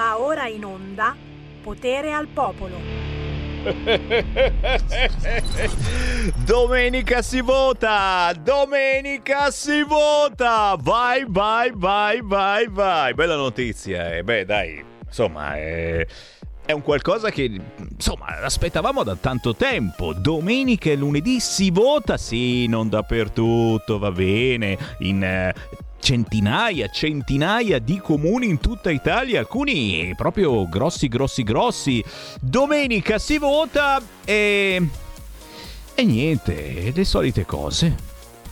Va ora in onda Potere al Popolo. Domenica si vota! Domenica si vota! Vai, vai, vai, vai, vai! Bella notizia, eh. beh dai, insomma, eh è un qualcosa che insomma aspettavamo da tanto tempo. Domenica e lunedì si vota, sì, non dappertutto, va bene, in eh, centinaia, centinaia di comuni in tutta Italia, alcuni proprio grossi, grossi, grossi. Domenica si vota e... E niente, le solite cose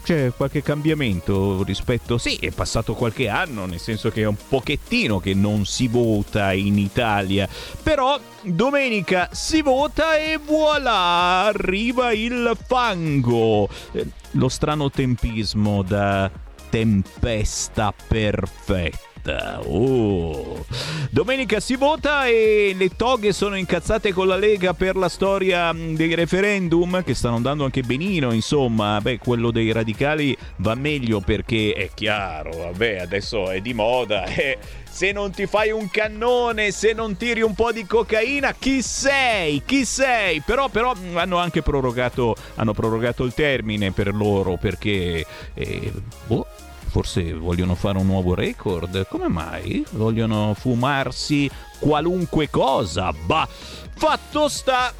c'è qualche cambiamento rispetto... Sì, è passato qualche anno, nel senso che è un pochettino che non si vota in Italia, però domenica si vota e voilà, arriva il fango. Eh, lo strano tempismo da tempesta perfetta. Oh. Domenica si vota e le toghe sono incazzate con la Lega per la storia mm, dei referendum che stanno andando anche benino, insomma. Beh, quello dei radicali va meglio perché è chiaro, vabbè, adesso è di moda. Eh. Se non ti fai un cannone, se non tiri un po' di cocaina, chi sei? Chi sei? Però, però mm, hanno anche prorogato, hanno prorogato il termine per loro perché... Eh, boh, Forse vogliono fare un nuovo record? Come mai? Vogliono fumarsi qualunque cosa? Bah, fatto sta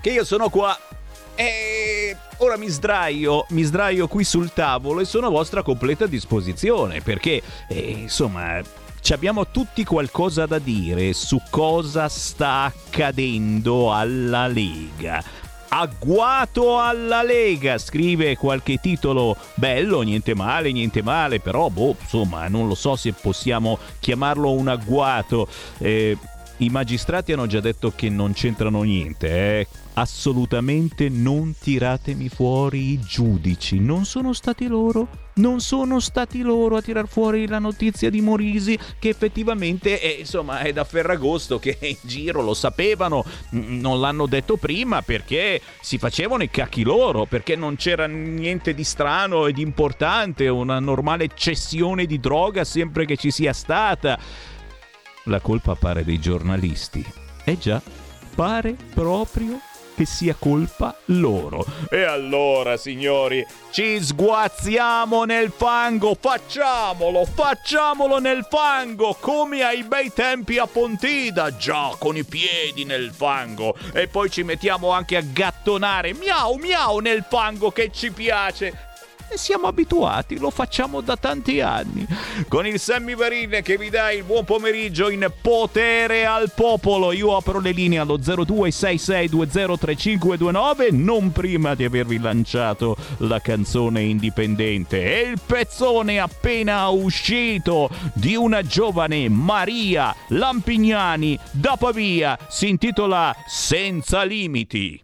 che io sono qua e ora mi sdraio, mi sdraio qui sul tavolo e sono a vostra completa disposizione perché, eh, insomma, abbiamo tutti qualcosa da dire su cosa sta accadendo alla Lega. Agguato alla Lega, scrive qualche titolo bello, niente male, niente male, però boh, insomma, non lo so se possiamo chiamarlo un agguato. Eh, I magistrati hanno già detto che non c'entrano niente, eh assolutamente non tiratemi fuori i giudici. Non sono stati loro? Non sono stati loro a tirar fuori la notizia di Morisi che effettivamente è, insomma, è da Ferragosto che in giro, lo sapevano, non l'hanno detto prima perché si facevano i cacchi loro, perché non c'era niente di strano e di importante, una normale cessione di droga sempre che ci sia stata. La colpa pare dei giornalisti. Eh già, pare proprio che sia colpa loro. E allora, signori, ci sguazziamo nel fango, facciamolo, facciamolo nel fango, come ai bei tempi a Pontida, già con i piedi nel fango. E poi ci mettiamo anche a gattonare, miau miau nel fango che ci piace siamo abituati, lo facciamo da tanti anni. Con il Sammy Varin che vi dà il buon pomeriggio in potere al popolo. Io apro le linee allo 0266203529 non prima di avervi lanciato la canzone indipendente e il pezzone appena uscito di una giovane Maria Lampignani da Pavia si intitola Senza limiti.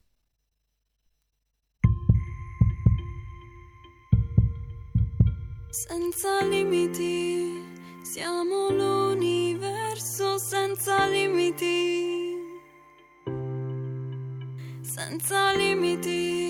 Senza limiti, siamo l'universo senza limiti. Senza limiti,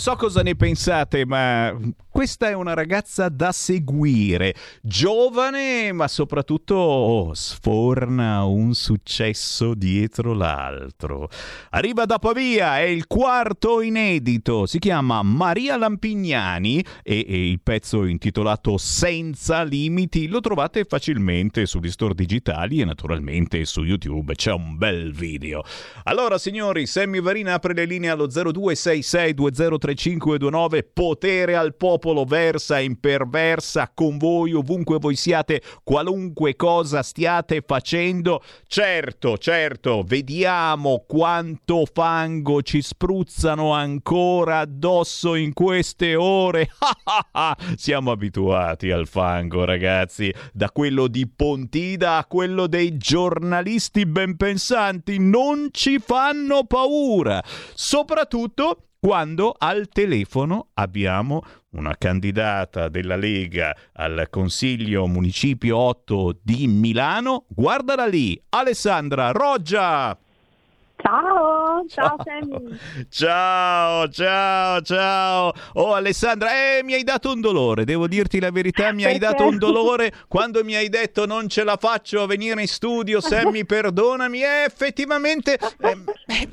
so cosa ne pensate, ma questa è una ragazza da seguire, giovane, ma soprattutto sforna un successo dietro l'altro. Arriva da Pavia, è il quarto inedito, si chiama Maria Lampignani e, e il pezzo intitolato Senza limiti lo trovate facilmente sugli store digitali e naturalmente su YouTube, c'è un bel video. Allora signori, Sammy Varina apre le linee allo 0266203529, potere al popolo versa e imperversa con voi ovunque voi siate, qualunque cosa stiate facendo. Certo, certo, vediamo quanto fango ci spruzzano ancora addosso in queste ore. Siamo abituati al fango, ragazzi, da quello di Pontida a quello dei giornalisti ben pensanti, non ci fanno paura. Soprattutto quando al telefono abbiamo una candidata della Lega al Consiglio Municipio 8 di Milano. Guardala lì, Alessandra Roggia. Ciao, ciao. Ciao, ciao, ciao. Oh Alessandra, eh, mi hai dato un dolore, devo dirti la verità, mi hai dato un dolore quando mi hai detto non ce la faccio a venire in studio, Sammy, perdonami. Eh, effettivamente eh, eh,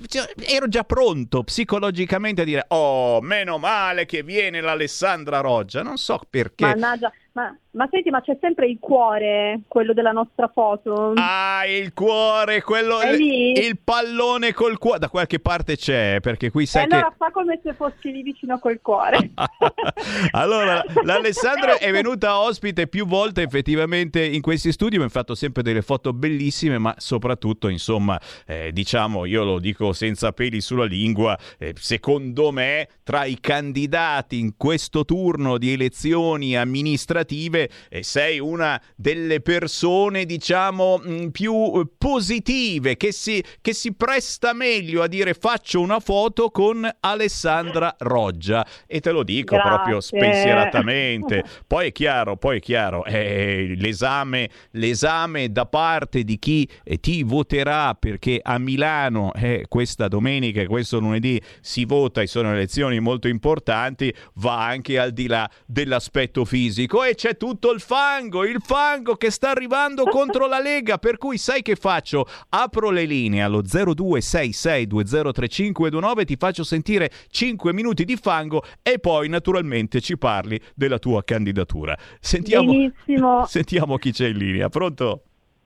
ero già pronto psicologicamente a dire "Oh, meno male che viene l'Alessandra Roggia". Non so perché. Mannaggia, ma, ma, senti, ma c'è sempre il cuore, quello della nostra foto. Ah, il cuore, quello. È lì? Il pallone col cuore. Da qualche parte c'è, perché qui sai e che. allora fa come se fossi lì vicino col cuore. allora, l'Alessandra è venuta ospite più volte effettivamente in questi studi. Mi ha fatto sempre delle foto bellissime, ma soprattutto, insomma, eh, diciamo, io lo dico senza peli sulla lingua. Eh, secondo me, tra i candidati in questo turno di elezioni amministrative negative, eh, sei una delle persone, diciamo, mh, più eh, positive, che si, che si presta meglio a dire faccio una foto con Alessandra Roggia. E te lo dico Grazie. proprio spensieratamente. Poi è chiaro, poi è chiaro, eh, l'esame, l'esame da parte di chi eh, ti voterà perché a Milano eh, questa domenica e questo lunedì si vota e sono elezioni molto importanti, va anche al di là dell'aspetto fisico e c'è tutto il fango, il fango che sta arrivando contro la Lega, per cui sai che faccio? Apro le linee allo 0266203529, ti faccio sentire 5 minuti di fango e poi naturalmente ci parli della tua candidatura. Sentiamo, Benissimo. sentiamo chi c'è in linea, pronto?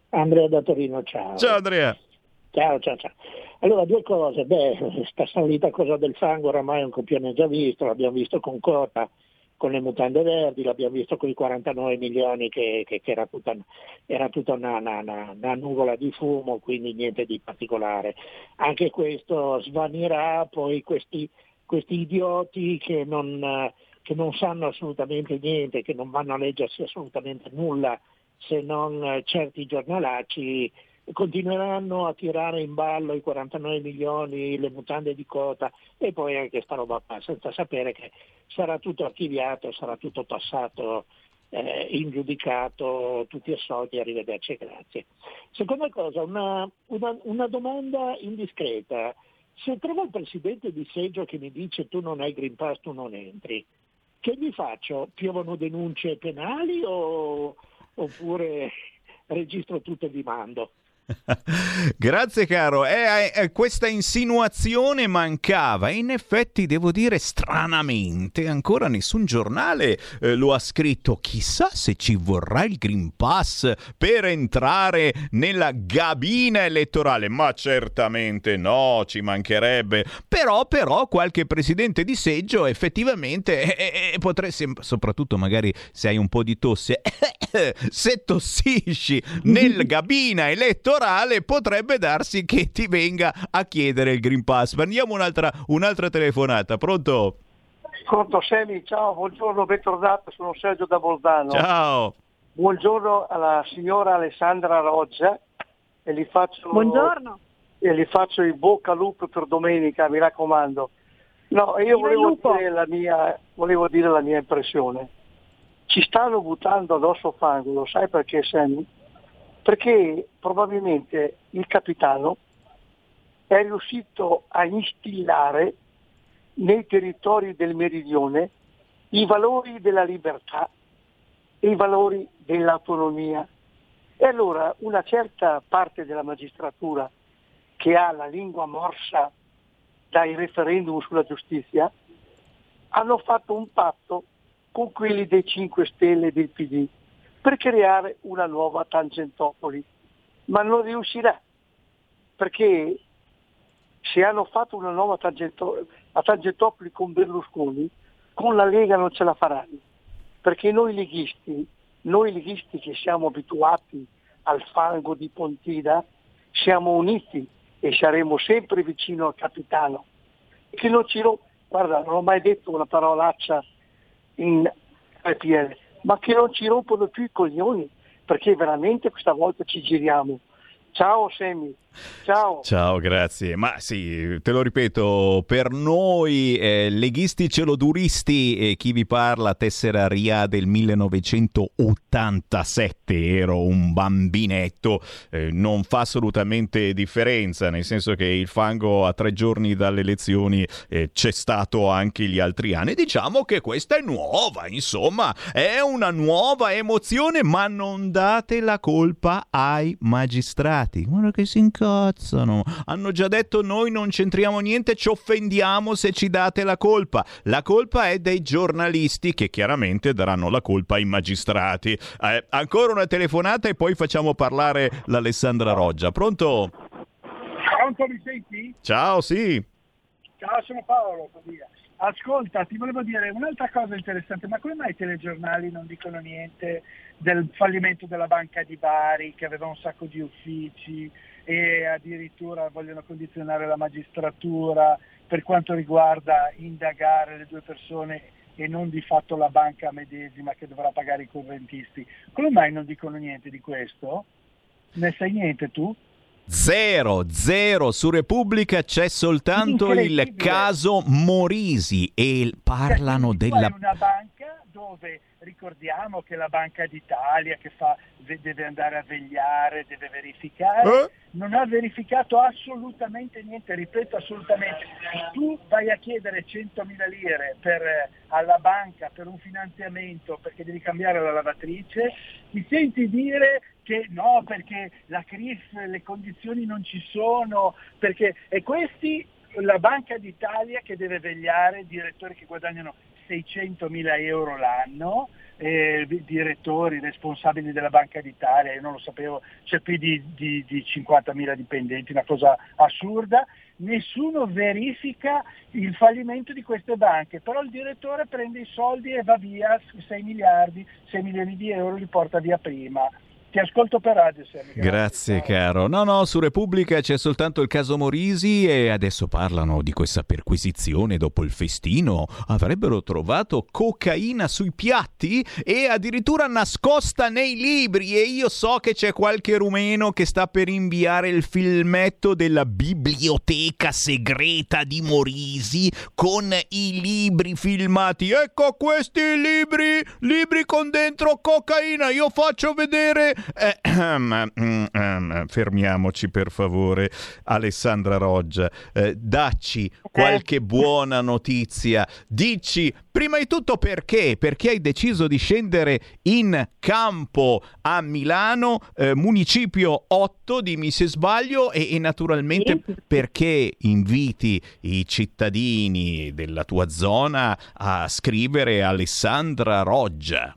Andrea da Torino, ciao. Ciao Andrea. Ciao, ciao, ciao. Allora, due cose. Beh, sta solita cosa del fango oramai è un copione già visto, l'abbiamo visto con Cota, con le mutande verdi, l'abbiamo visto con i 49 milioni che, che, che era tutta, era tutta una, una, una, nuvola di fumo, quindi niente di particolare. Anche questo svanirà, poi questi, questi idioti che non, che non sanno assolutamente niente, che non vanno a leggersi assolutamente nulla se non certi giornalacci continueranno a tirare in ballo i 49 milioni, le mutande di quota e poi anche sta roba qua, senza sapere che sarà tutto archiviato, sarà tutto passato eh, in giudicato, tutti assolti, arrivederci e grazie. Seconda cosa, una, una, una domanda indiscreta. Se trovo il presidente di seggio che mi dice tu non hai Green Pass, tu non entri, che gli faccio? Piovono denunce penali o, oppure registro tutto e vi mando? Grazie caro, eh, eh, questa insinuazione mancava e in effetti devo dire stranamente ancora nessun giornale eh, lo ha scritto. Chissà se ci vorrà il Green Pass per entrare nella gabina elettorale, ma certamente no, ci mancherebbe. Però, però qualche presidente di seggio effettivamente eh, eh, eh potresti, soprattutto magari se hai un po' di tosse, se tossisci nel gabina elettorale potrebbe darsi che ti venga a chiedere il Green Pass. Prendiamo un'altra, un'altra telefonata, pronto? Pronto Semi, ciao, buongiorno, bentornato, sono Sergio da Bolzano. Ciao. Buongiorno alla signora Alessandra Roggia e gli faccio, Buongiorno. E gli faccio il bocca al lupo per domenica, mi raccomando. No, io volevo dire, la mia, volevo dire la mia impressione. Ci stanno buttando addosso fango, lo sai perché Sammy? Perché probabilmente il capitano è riuscito a instillare nei territori del meridione i valori della libertà e i valori dell'autonomia. E allora una certa parte della magistratura che ha la lingua morsa dai referendum sulla giustizia hanno fatto un patto con quelli dei 5 Stelle e del PD per creare una nuova Tangentopoli, ma non riuscirà perché se hanno fatto una nuova Tangentopoli, Tangentopoli con Berlusconi, con la Lega non ce la faranno, perché noi leghisti, noi leghisti che siamo abituati al fango di Pontida, siamo uniti e saremo sempre vicino al capitano. Che non ci ro- Guarda, non ho mai detto una parolaccia in RPL, ma che non ci rompono più i coglioni, perché veramente questa volta ci giriamo. Ciao Semi. Ciao. Ciao, grazie. Ma sì, te lo ripeto, per noi eh, leghisti celoduristi e chi vi parla, tessera RIA del 1987, ero un bambinetto, eh, non fa assolutamente differenza, nel senso che il fango a tre giorni dalle elezioni eh, c'è stato anche gli altri anni. Diciamo che questa è nuova, insomma, è una nuova emozione, ma non date la colpa ai magistrati. Guarda che si inc- incazzano. Hanno già detto noi non c'entriamo niente, ci offendiamo se ci date la colpa. La colpa è dei giornalisti che chiaramente daranno la colpa ai magistrati. Eh, ancora una telefonata e poi facciamo parlare l'Alessandra Roggia. Pronto? Pronto, mi senti? Ciao, sì. Ciao, sono Paolo. Ascolta, ti volevo dire un'altra cosa interessante, ma come mai i telegiornali non dicono niente del fallimento della banca di Bari che aveva un sacco di uffici, e addirittura vogliono condizionare la magistratura per quanto riguarda indagare le due persone e non di fatto la banca medesima che dovrà pagare i correntisti. Come mai non dicono niente di questo? Ne sai niente tu? Zero, zero, su Repubblica c'è soltanto il caso Morisi e parlano cioè, della... È una banca dove ricordiamo che la Banca d'Italia che fa, deve andare a vegliare, deve verificare, eh? non ha verificato assolutamente niente, ripeto assolutamente. Tu vai a chiedere 100.000 lire per, alla banca per un finanziamento perché devi cambiare la lavatrice, ti senti dire che no perché la CRIF, le condizioni non ci sono, perché, e questi la Banca d'Italia che deve vegliare direttori che guadagnano 600 mila euro l'anno, eh, direttori, responsabili della Banca d'Italia, io non lo sapevo, c'è più di, di, di 50 mila dipendenti, una cosa assurda, nessuno verifica il fallimento di queste banche, però il direttore prende i soldi e va via 6 miliardi, 6 milioni di euro li porta via prima. Ti ascolto per radio, Sammy. Grazie, caro. No, no, su Repubblica c'è soltanto il caso Morisi e adesso parlano di questa perquisizione dopo il festino. Avrebbero trovato cocaina sui piatti e addirittura nascosta nei libri e io so che c'è qualche rumeno che sta per inviare il filmetto della biblioteca segreta di Morisi con i libri filmati. Ecco questi libri, libri con dentro cocaina. Io faccio vedere eh, ehm, ehm, fermiamoci per favore, Alessandra Roggia. Eh, dacci qualche buona notizia. Dici prima di tutto perché? Perché hai deciso di scendere in campo a Milano, eh, municipio 8, dimmi se sbaglio, e, e naturalmente sì. perché inviti i cittadini della tua zona a scrivere Alessandra Roggia.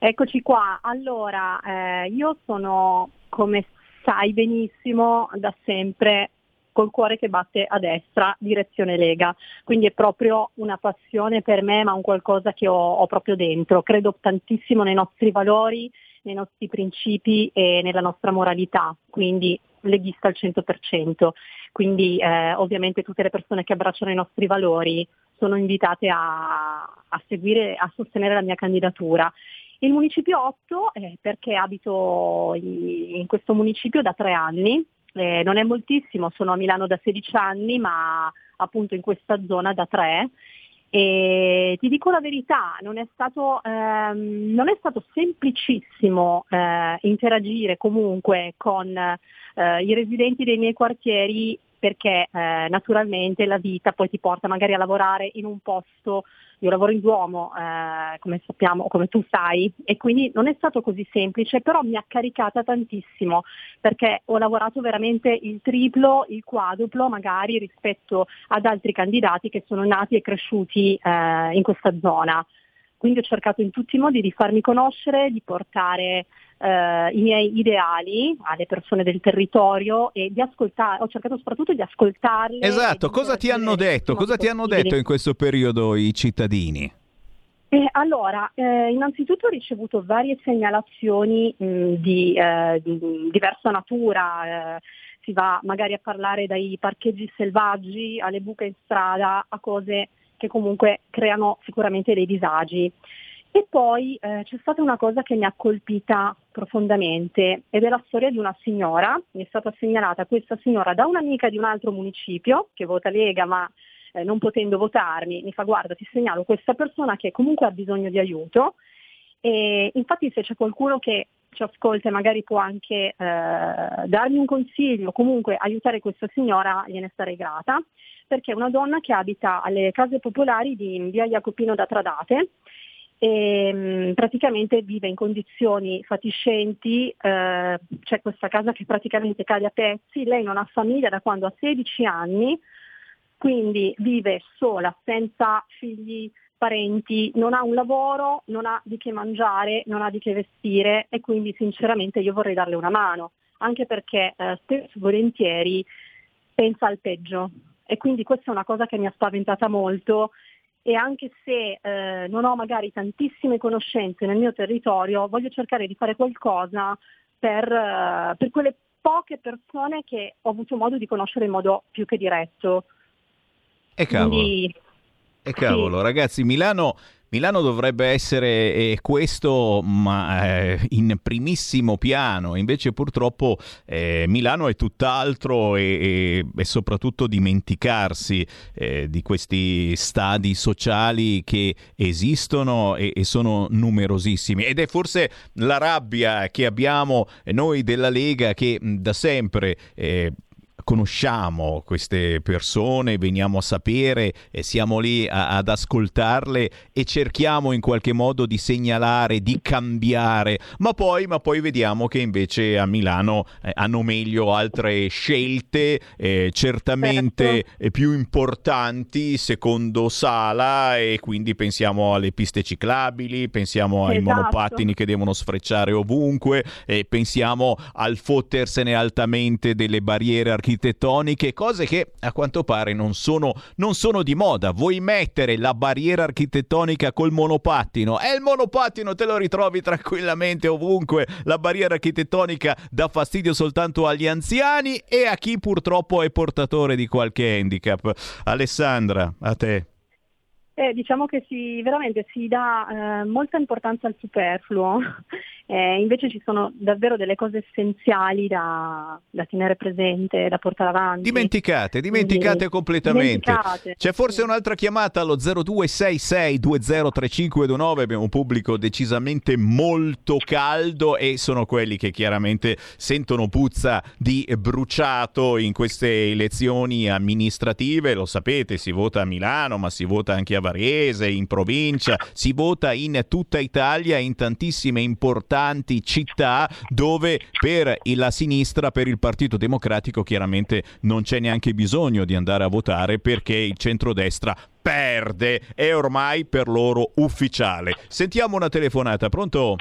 Eccoci qua, allora eh, io sono, come sai benissimo, da sempre col cuore che batte a destra, direzione Lega, quindi è proprio una passione per me, ma un qualcosa che ho, ho proprio dentro. Credo tantissimo nei nostri valori, nei nostri principi e nella nostra moralità, quindi leghista al 100%. Quindi eh, ovviamente tutte le persone che abbracciano i nostri valori sono invitate a, a seguire, a sostenere la mia candidatura il municipio 8 eh, perché abito in questo municipio da tre anni, eh, non è moltissimo, sono a Milano da 16 anni, ma appunto in questa zona da tre. E ti dico la verità, non è stato, ehm, non è stato semplicissimo eh, interagire comunque con eh, i residenti dei miei quartieri perché eh, naturalmente la vita poi ti porta magari a lavorare in un posto, io lavoro in Duomo, eh, come sappiamo, come tu sai, e quindi non è stato così semplice, però mi ha caricata tantissimo perché ho lavorato veramente il triplo, il quadruplo magari rispetto ad altri candidati che sono nati e cresciuti eh, in questa zona. Quindi ho cercato in tutti i modi di farmi conoscere, di portare eh, i miei ideali alle persone del territorio e di ascoltare, ho cercato soprattutto di ascoltarle. Esatto, cosa ti hanno detto? Cosa ti hanno detto in questo periodo i cittadini? Eh, allora, eh, innanzitutto ho ricevuto varie segnalazioni mh, di, eh, di, diversa natura, eh, si va magari a parlare dai parcheggi selvaggi alle buche in strada a cose che comunque creano sicuramente dei disagi. E poi eh, c'è stata una cosa che mi ha colpita profondamente ed è la storia di una signora, mi è stata segnalata questa signora da un'amica di un altro municipio che vota Lega ma eh, non potendo votarmi, mi fa guarda ti segnalo questa persona che comunque ha bisogno di aiuto e infatti se c'è qualcuno che ci ascolta e magari può anche eh, darmi un consiglio, comunque aiutare questa signora, gliene sarei grata perché è una donna che abita alle case popolari di via Jacopino da Tradate e mh, praticamente vive in condizioni fatiscenti, eh, c'è questa casa che praticamente cade a pezzi, lei non ha famiglia da quando ha 16 anni, quindi vive sola, senza figli, parenti, non ha un lavoro, non ha di che mangiare, non ha di che vestire e quindi sinceramente io vorrei darle una mano, anche perché eh, spesso volentieri pensa al peggio, e quindi questa è una cosa che mi ha spaventata molto e anche se eh, non ho magari tantissime conoscenze nel mio territorio, voglio cercare di fare qualcosa per, uh, per quelle poche persone che ho avuto modo di conoscere in modo più che diretto. E cavolo. Quindi, e cavolo, sì. ragazzi, Milano Milano dovrebbe essere eh, questo, ma eh, in primissimo piano, invece purtroppo eh, Milano è tutt'altro e, e, e soprattutto dimenticarsi eh, di questi stadi sociali che esistono e, e, sono numerosissimi. Ed è forse la rabbia che abbiamo noi della Lega che da sempre eh, conosciamo queste persone, veniamo a sapere e siamo lì a, ad ascoltarle e cerchiamo in qualche modo di segnalare, di cambiare, ma poi, ma poi vediamo che invece a Milano eh, hanno meglio altre scelte, eh, certamente certo. più importanti secondo Sala e quindi pensiamo alle piste ciclabili, pensiamo ai esatto. monopattini che devono sfrecciare ovunque, e pensiamo al fottersene altamente delle barriere architettoniche architettoniche, cose che a quanto pare non sono, non sono di moda. Vuoi mettere la barriera architettonica col monopattino e il monopattino te lo ritrovi tranquillamente ovunque. La barriera architettonica dà fastidio soltanto agli anziani e a chi purtroppo è portatore di qualche handicap. Alessandra, a te. Eh, diciamo che si, veramente si dà eh, molta importanza al superfluo eh, invece ci sono davvero delle cose essenziali da, da, tenere presente, da portare avanti. Dimenticate, dimenticate Quindi, completamente. Dimenticate, C'è forse un'altra chiamata allo 0266203529, abbiamo un pubblico decisamente molto caldo e sono quelli che chiaramente sentono puzza di bruciato in queste elezioni amministrative, lo sapete, si vota a Milano, ma si vota anche a Varese, in provincia, si vota in tutta Italia in tantissime importanti importanti città dove per la sinistra, per il Partito Democratico chiaramente non c'è neanche bisogno di andare a votare perché il centrodestra perde, è ormai per loro ufficiale. Sentiamo una telefonata, pronto?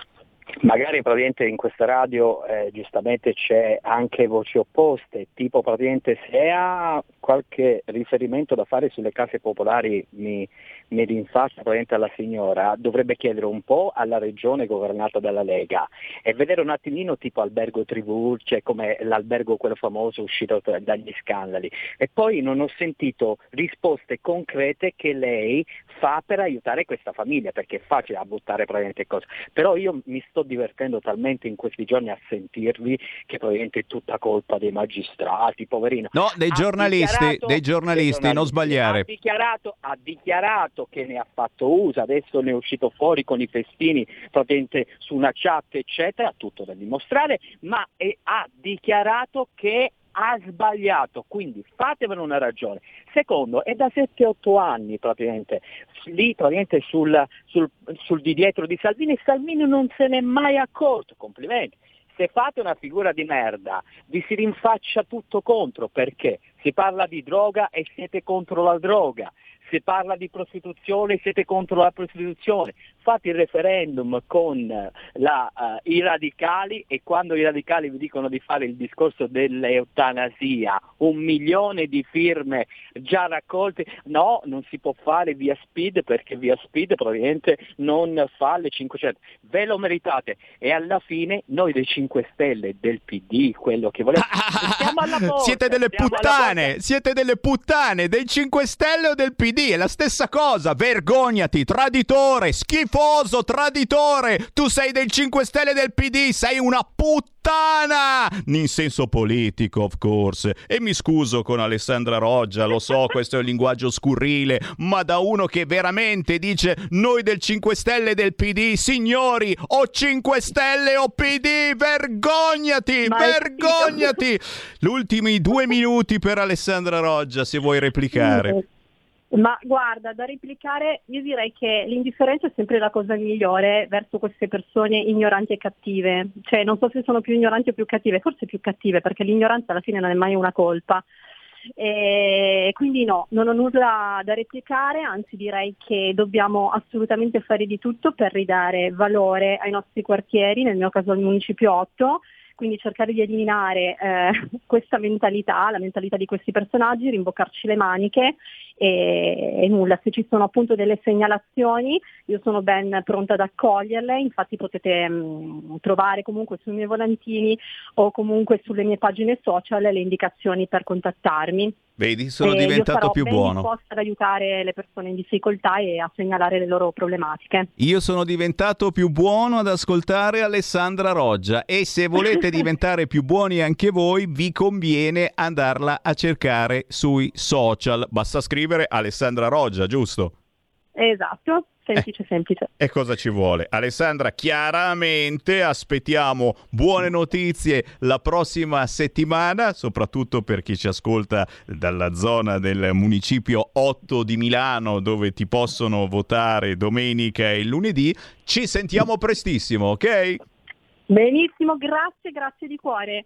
Magari praticamente in questa radio eh, giustamente c'è anche voci opposte, tipo praticamente se ha qualche riferimento da fare sulle case popolari mi, mi rinfaccia praticamente alla signora, dovrebbe chiedere un po' alla regione governata dalla Lega e vedere un attimino tipo albergo Tribù, cioè come l'albergo quello famoso uscito dagli scandali. E poi non ho sentito risposte concrete che lei fa per aiutare questa famiglia, perché è facile a buttare praticamente cose. Però io mi sto divertendo talmente in questi giorni a sentirvi che probabilmente è tutta colpa dei magistrati, poverino. No, dei giornalisti, dei giornalisti, non sbagliare. Ha dichiarato, ha dichiarato che ne ha fatto uso, adesso ne è uscito fuori con i festini praticamente su una chat eccetera, tutto da dimostrare, ma è, ha dichiarato che ha sbagliato, quindi fatevene una ragione. Secondo, è da 7-8 anni praticamente, lì praticamente sul, sul, sul di dietro di Salvini, Salvini non se n'è mai accorto, complimenti. Se fate una figura di merda, vi si rinfaccia tutto contro, perché si parla di droga e siete contro la droga, si parla di prostituzione, siete contro la prostituzione, fate il referendum con la, uh, i radicali e quando i radicali vi dicono di fare il discorso dell'eutanasia, un milione di firme già raccolte, no, non si può fare via speed perché via speed probabilmente non fa le 500, ve lo meritate e alla fine noi dei 5 Stelle del PD, quello che volete, siamo alla porta, siete delle puttane, siete delle puttane dei 5 Stelle o del PD? È la stessa cosa. Vergognati, traditore, schifoso, traditore. Tu sei del 5 Stelle del PD, sei una puttana in senso politico, of course. E mi scuso con Alessandra Roggia, lo so, questo è un linguaggio scurrile, ma da uno che veramente dice noi del 5 Stelle del PD, signori, o 5 Stelle o PD, vergognati, ma vergognati. Gli ultimi due minuti per Alessandra Roggia, se vuoi replicare. Ma guarda, da replicare io direi che l'indifferenza è sempre la cosa migliore verso queste persone ignoranti e cattive. Cioè non so se sono più ignoranti o più cattive, forse più cattive perché l'ignoranza alla fine non è mai una colpa. E quindi no, non ho nulla da replicare, anzi direi che dobbiamo assolutamente fare di tutto per ridare valore ai nostri quartieri, nel mio caso al Municipio 8, quindi cercare di eliminare eh, questa mentalità, la mentalità di questi personaggi, rimboccarci le maniche e, e, nulla, se ci sono appunto delle segnalazioni io sono ben pronta ad accoglierle, infatti potete mh, mm, trovare comunque sui miei volantini o comunque sulle mie pagine social le indicazioni per contattarmi. Vedi, sono e diventato più buono. Io ad aiutare le persone in difficoltà e a segnalare le loro problematiche. Io sono diventato più buono ad ascoltare Alessandra Roggia e se volete diventare più buoni anche voi vi conviene andarla a cercare sui social. Basta scrivere scrivere Alessandra Roggia, giusto? Esatto, semplice, eh, semplice. E cosa ci vuole? Alessandra, chiaramente aspettiamo buone notizie la prossima settimana, soprattutto per chi ci ascolta dalla zona del municipio 8 di Milano, dove ti possono votare domenica e lunedì. Ci sentiamo prestissimo, ok? Benissimo, grazie, grazie di cuore.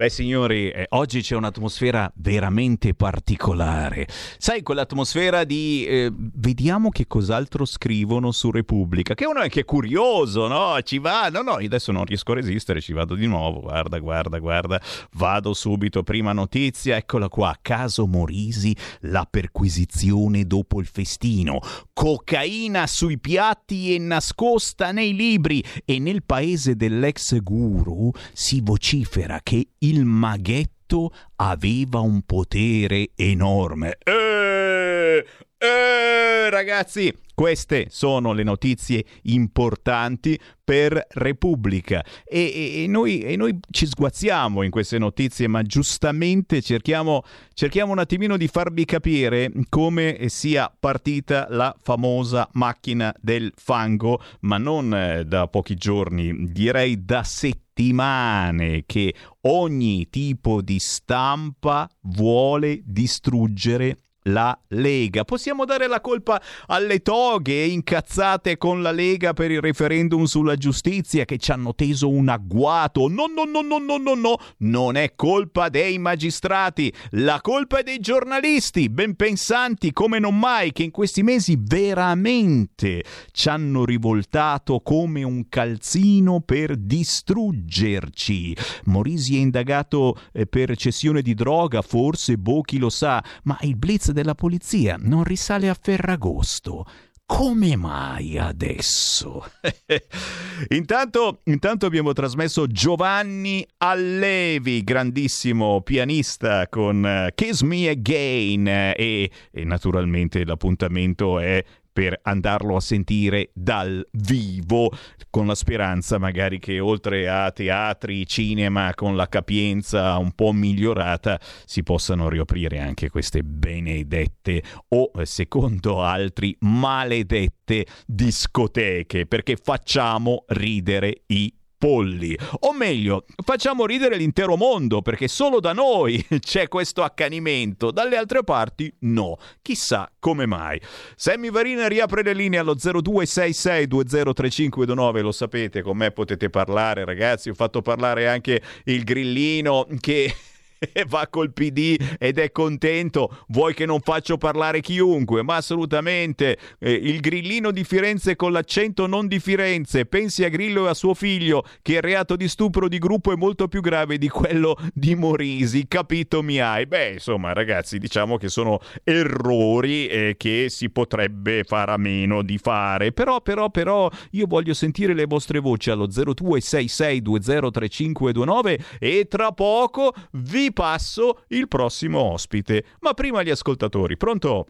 Beh signori, eh, oggi c'è un'atmosfera veramente particolare. Sai, quell'atmosfera di eh, vediamo che cos'altro scrivono su Repubblica, che uno è anche curioso, no? Ci va, no, no, io adesso non riesco a resistere, ci vado di nuovo, guarda, guarda, guarda, vado subito, prima notizia, eccola qua, caso Morisi, la perquisizione dopo il festino, cocaina sui piatti e nascosta nei libri. E nel paese dell'ex guru si vocifera che il maghetto aveva un potere enorme. Eh, eh, ragazzi, queste sono le notizie importanti per Repubblica. E, e- e noi, e noi ci sguazziamo in queste notizie, ma giustamente cerchiamo, cerchiamo un attimino di farvi capire come sia partita la famosa macchina del fango, ma non eh, da pochi giorni, direi da settimane che ogni tipo di stampa vuole distruggere la Lega. Possiamo dare la colpa alle toghe incazzate con la Lega per il referendum sulla giustizia che ci hanno teso un agguato. No, no, no, no, no, no, no. Non è colpa dei magistrati. La colpa è dei giornalisti, ben pensanti come non mai, che in questi mesi veramente ci hanno rivoltato come un calzino per distruggerci. Morisi è indagato eh, per cessione di droga, forse, boh, chi lo sa, ma il blitz della polizia non risale a Ferragosto. Come mai adesso? intanto, intanto abbiamo trasmesso Giovanni Allevi, grandissimo pianista con eh, Kiss Me Again eh, e, e naturalmente l'appuntamento è per andarlo a sentire dal vivo, con la speranza magari che oltre a teatri, cinema, con la capienza un po' migliorata, si possano riaprire anche queste benedette o, eh, secondo altri, maledette discoteche, perché facciamo ridere i polli. O meglio, facciamo ridere l'intero mondo perché solo da noi c'è questo accanimento, dalle altre parti no. Chissà come mai. Sammy Varina riapre le linee allo 0266203529, lo sapete, con me potete parlare ragazzi, ho fatto parlare anche il grillino che va col PD ed è contento, vuoi che non faccio parlare chiunque, ma assolutamente. Eh, il grillino di Firenze con l'accento non di Firenze, pensi a Grillo e a suo figlio che il reato di stupro di gruppo è molto più grave di quello di Morisi, capito mi hai? Beh, insomma ragazzi, diciamo che sono errori eh, che si potrebbe fare a meno di fare, però però però io voglio sentire le vostre voci allo 0266203529 e tra poco vi passo il prossimo ospite. Ma prima gli ascoltatori, pronto?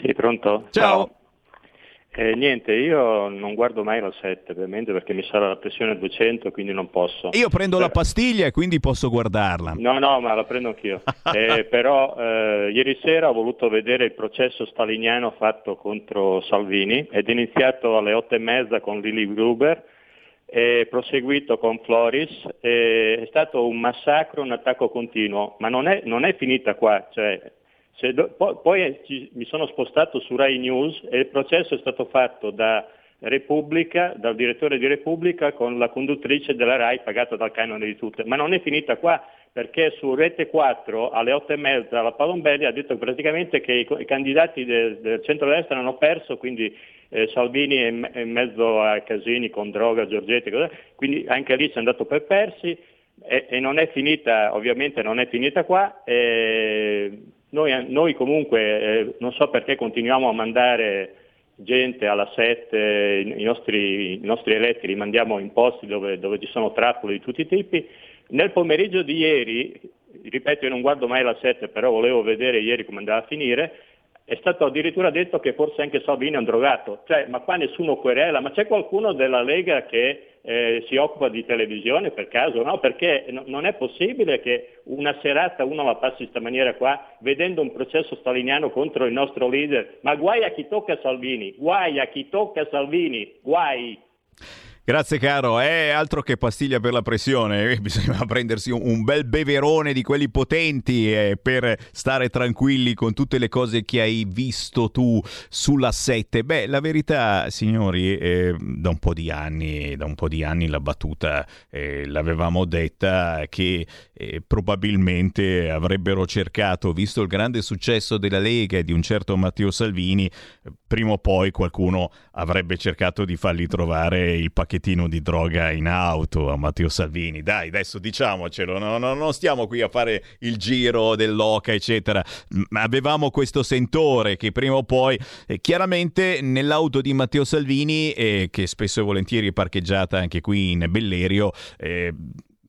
Sì, pronto? Ciao. Eh, niente, io non guardo mai la 7, ovviamente perché mi sarà la pressione a 200, quindi non posso. Io prendo la pastiglia e quindi posso guardarla. No, no, ma la prendo anch'io. Eh, però eh, ieri sera ho voluto vedere il processo staliniano fatto contro Salvini ed è iniziato alle otto e mezza con Lili Gruber, è proseguito con Floris, e è stato un massacro, un attacco continuo, ma non è, non è finita qua. Cioè, do- po- poi eh, ci- mi sono spostato su Rai News e il processo è stato fatto da Repubblica, dal direttore di Repubblica con la conduttrice della Rai pagata dal canone di tutte. Ma non è finita qua perché su Rete 4 alle 8 e mezza la Palombelli ha detto praticamente che i, i candidati del, del centro-destra hanno perso, quindi eh, Salvini è in, mezzo a casini con droga, Giorgetti, cos'è, quindi anche lì si è andato per persi e, e non è finita, ovviamente non è finita qua. noi, noi comunque eh, non so perché continuiamo a mandare gente alla 7, i, nostri, i nostri eletti li mandiamo in posti dove, dove ci sono trappole di tutti i tipi. Nel pomeriggio di ieri, ripeto io non guardo mai la 7, però volevo vedere ieri come andava a finire, è stato addirittura detto che forse anche Salvini è un drogato. Cioè, ma qua nessuno querela, ma c'è qualcuno della Lega che eh, si occupa di televisione per caso? No, perché no- non è possibile che una serata uno la passi in questa maniera qua, vedendo un processo staliniano contro il nostro leader. Ma guai a chi tocca Salvini, guai a chi tocca Salvini, guai. Grazie caro, è altro che pastiglia per la pressione, eh, bisogna prendersi un, un bel beverone di quelli potenti eh, per stare tranquilli con tutte le cose che hai visto tu sulla 7. Beh, la verità, signori, eh, da un po' di anni, da un po' di anni la battuta eh, l'avevamo detta che eh, probabilmente avrebbero cercato, visto il grande successo della Lega e di un certo Matteo Salvini, prima o poi qualcuno avrebbe cercato di fargli trovare il pacchetto di droga in auto a Matteo Salvini. Dai, adesso diciamocelo, no, no, non stiamo qui a fare il giro dell'oca, eccetera. Avevamo questo sentore che prima o poi, eh, chiaramente nell'auto di Matteo Salvini, eh, che spesso e volentieri è parcheggiata anche qui in Bellerio, eh,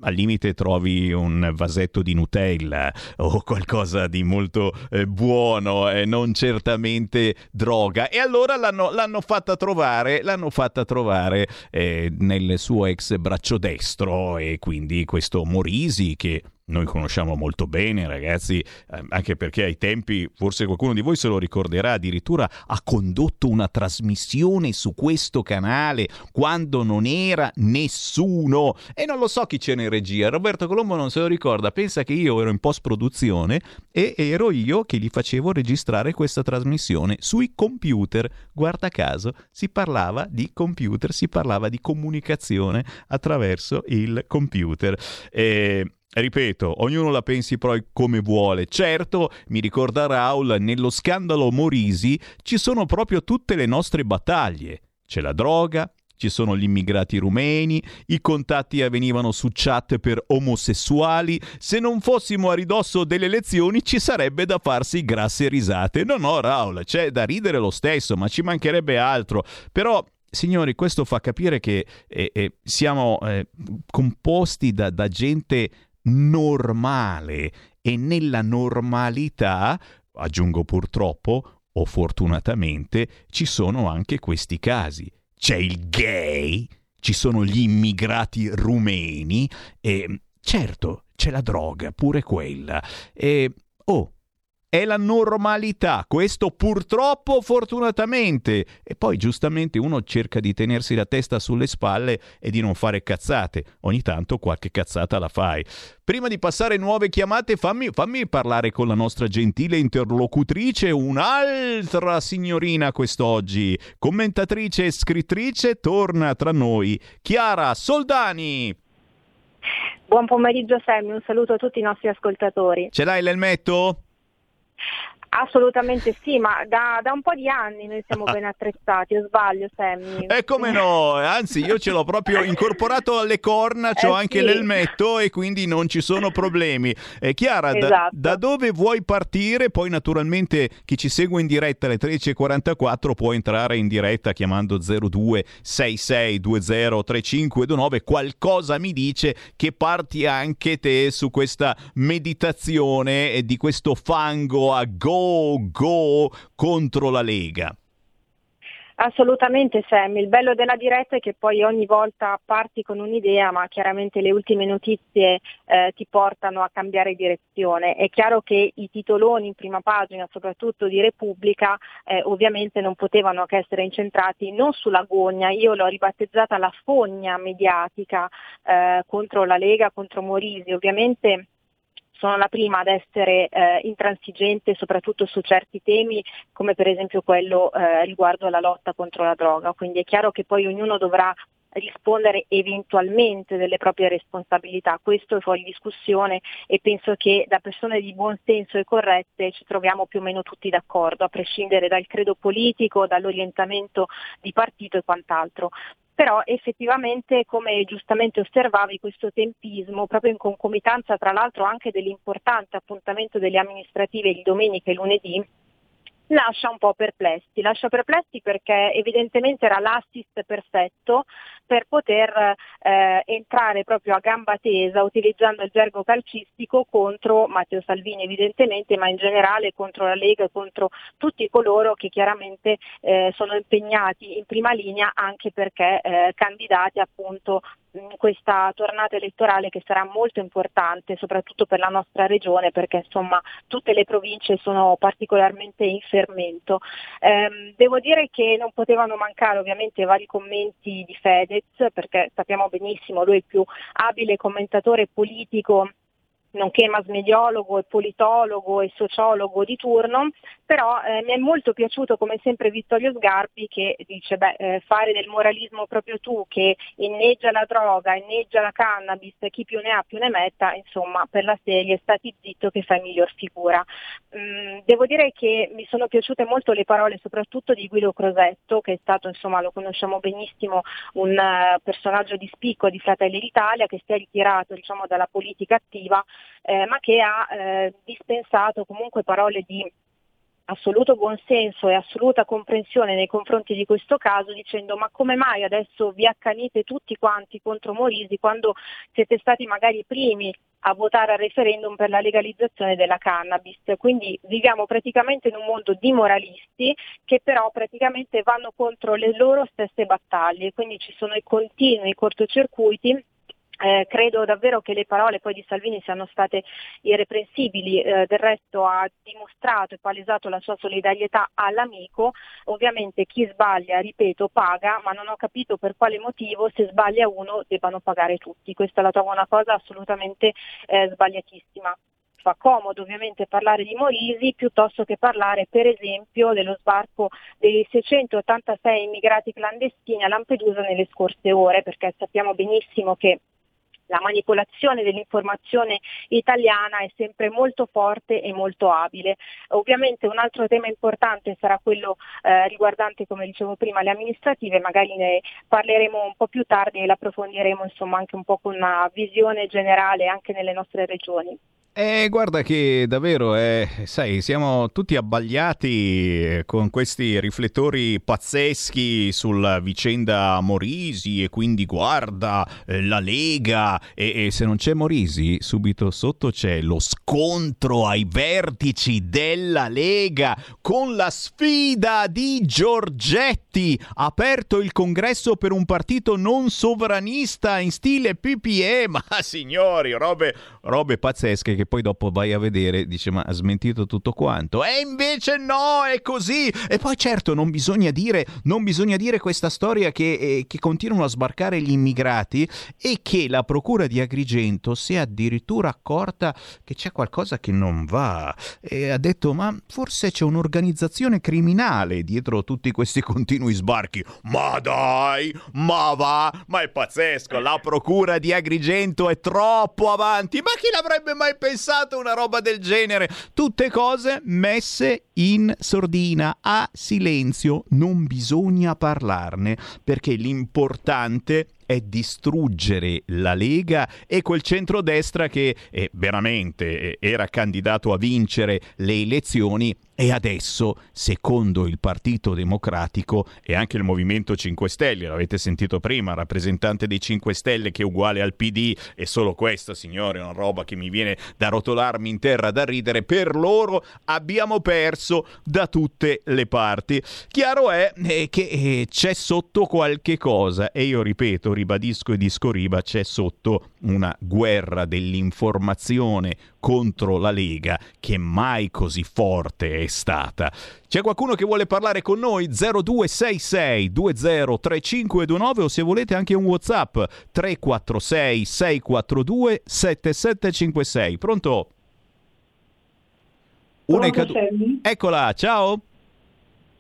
al limite trovi un vasetto di Nutella o qualcosa di molto eh, buono e eh, non certamente droga. E allora l'hanno, l'hanno fatta trovare l'hanno fatta trovare eh, nel suo ex braccio destro e quindi questo Morisi che noi conosciamo molto bene, ragazzi, eh, anche perché ai tempi, forse qualcuno di voi se lo ricorderà, addirittura ha condotto una trasmissione su questo canale quando non era nessuno. E non lo so chi c'era in regia, Roberto Colombo non se lo ricorda, pensa che io ero in post-produzione e ero io che gli facevo registrare questa trasmissione sui computer. Guarda caso, si parlava di computer, si parlava di comunicazione attraverso il computer. E Ripeto, ognuno la pensi poi come vuole. Certo, mi ricorda Raul, nello scandalo Morisi ci sono proprio tutte le nostre battaglie. C'è la droga, ci sono gli immigrati rumeni, i contatti avvenivano su chat per omosessuali, se non fossimo a ridosso delle elezioni ci sarebbe da farsi grasse risate. No, no, Raul, c'è da ridere lo stesso, ma ci mancherebbe altro. Però Signori, questo fa capire che eh, eh, siamo eh, composti da, da gente normale e nella normalità, aggiungo purtroppo o fortunatamente, ci sono anche questi casi. C'è il gay, ci sono gli immigrati rumeni e certo c'è la droga, pure quella. E oh, è la normalità, questo purtroppo fortunatamente. E poi giustamente uno cerca di tenersi la testa sulle spalle e di non fare cazzate. Ogni tanto qualche cazzata la fai. Prima di passare nuove chiamate, fammi, fammi parlare con la nostra gentile interlocutrice, un'altra signorina quest'oggi, commentatrice e scrittrice, torna tra noi, Chiara Soldani. Buon pomeriggio Sammy, un saluto a tutti i nostri ascoltatori. Ce l'hai l'elmetto? Assolutamente sì, ma da, da, un po' di anni noi siamo ben attrezzati, o sbaglio Sammy? E eh, come no, anzi io ce l'ho proprio incorporato alle corna, ho eh anche sì. l'elmetto e quindi non ci sono problemi. Eh, Chiara, esatto. da, da, dove vuoi partire? Poi naturalmente chi ci segue in diretta alle 13.44 può entrare in diretta chiamando 0266203529, qualcosa mi dice che parti anche te su questa meditazione di questo fango a go go, contro la Lega. Assolutamente Sam, il bello della diretta è che poi ogni volta parti con un'idea ma chiaramente le ultime notizie eh, ti portano a cambiare direzione. È chiaro che i titoloni in prima pagina, soprattutto di Repubblica, eh, ovviamente non potevano che essere incentrati non sulla gogna, io l'ho ribattezzata la fogna mediatica eh, contro la Lega, contro Morisi, ovviamente sono la prima ad essere eh, intransigente soprattutto su certi temi come per esempio quello eh, riguardo alla lotta contro la droga, quindi è chiaro che poi ognuno dovrà rispondere eventualmente delle proprie responsabilità. Questo è fuori discussione e penso che da persone di buon senso e corrette ci troviamo più o meno tutti d'accordo, a prescindere dal credo politico, dall'orientamento di partito e quant'altro però effettivamente come giustamente osservavi questo tempismo proprio in concomitanza tra l'altro anche dell'importante appuntamento delle amministrative di domenica e lunedì lascia un po' perplessi, lascia perplessi perché evidentemente era l'assist perfetto per poter eh, entrare proprio a gamba tesa utilizzando il gergo calcistico contro Matteo Salvini evidentemente, ma in generale contro la Lega e contro tutti coloro che chiaramente eh, sono impegnati in prima linea anche perché eh, candidati appunto questa tornata elettorale che sarà molto importante soprattutto per la nostra regione perché insomma tutte le province sono particolarmente in fermento. Eh, devo dire che non potevano mancare ovviamente vari commenti di Fede Fedez, perché sappiamo benissimo, lui è il più abile commentatore politico nonché masmediologo e politologo e sociologo di turno, però eh, mi è molto piaciuto come sempre Vittorio Sgarbi che dice beh, eh, fare del moralismo proprio tu che inneggia la droga, inneggia la cannabis, chi più ne ha più ne metta, insomma per la serie stati zitto che fai miglior figura. Mm, devo dire che mi sono piaciute molto le parole soprattutto di Guido Crosetto che è stato, insomma lo conosciamo benissimo, un uh, personaggio di spicco di Fratelli d'Italia che si è ritirato diciamo, dalla politica attiva eh, ma che ha eh, dispensato comunque parole di assoluto buonsenso e assoluta comprensione nei confronti di questo caso dicendo ma come mai adesso vi accanite tutti quanti contro Morisi quando siete stati magari i primi a votare al referendum per la legalizzazione della cannabis. Quindi viviamo praticamente in un mondo di moralisti che però praticamente vanno contro le loro stesse battaglie, quindi ci sono i continui cortocircuiti eh, credo davvero che le parole poi di Salvini siano state irreprensibili, eh, del resto ha dimostrato e palesato la sua solidarietà all'amico, ovviamente chi sbaglia, ripeto, paga, ma non ho capito per quale motivo se sbaglia uno debbano pagare tutti, questa la trovo una cosa assolutamente eh, sbagliatissima. Fa comodo ovviamente parlare di Morisi piuttosto che parlare per esempio dello sbarco dei 686 immigrati clandestini a Lampedusa nelle scorse ore, perché sappiamo benissimo che la manipolazione dell'informazione italiana è sempre molto forte e molto abile. Ovviamente un altro tema importante sarà quello eh, riguardante, come dicevo prima, le amministrative, magari ne parleremo un po' più tardi e l'approfondiremo insomma anche un po' con una visione generale anche nelle nostre regioni. Eh, guarda che davvero, eh, sai, siamo tutti abbagliati eh, con questi riflettori pazzeschi sulla vicenda Morisi e quindi guarda eh, la Lega. E, e, se non c'è Morisi subito sotto c'è lo scontro ai vertici della Lega con la sfida di Giorgetti, aperto il congresso per un partito non sovranista in stile PPE, ma signori, robe, robe pazzesche che poi dopo vai a vedere, dice ma ha smentito tutto quanto. E invece no, è così. E poi certo non bisogna dire, non bisogna dire questa storia che, eh, che continuano a sbarcare gli immigrati e che la procura di Agrigento si è addirittura accorta che c'è qualcosa che non va. E ha detto ma forse c'è un'organizzazione criminale dietro tutti questi continui sbarchi. Ma dai, ma va, ma è pazzesco, la procura di Agrigento è troppo avanti. Ma chi l'avrebbe mai pensato? Pensato una roba del genere? Tutte cose messe in sordina, a silenzio, non bisogna parlarne perché l'importante è distruggere la Lega e quel centrodestra che eh, veramente eh, era candidato a vincere le elezioni e adesso, secondo il Partito Democratico e anche il Movimento 5 Stelle, l'avete sentito prima, rappresentante dei 5 Stelle che è uguale al PD, e solo questo, signore, è una roba che mi viene da rotolarmi in terra da ridere, per loro abbiamo perso da tutte le parti. Chiaro è eh, che eh, c'è sotto qualche cosa e io ripeto, ribadisco e discoriba, c'è sotto una guerra dell'informazione contro la Lega che mai così forte è stata. C'è qualcuno che vuole parlare con noi? 0266 203529 o se volete anche un WhatsApp 346 642 7756. Pronto? Una Pronto, cadu- Eccola, ciao.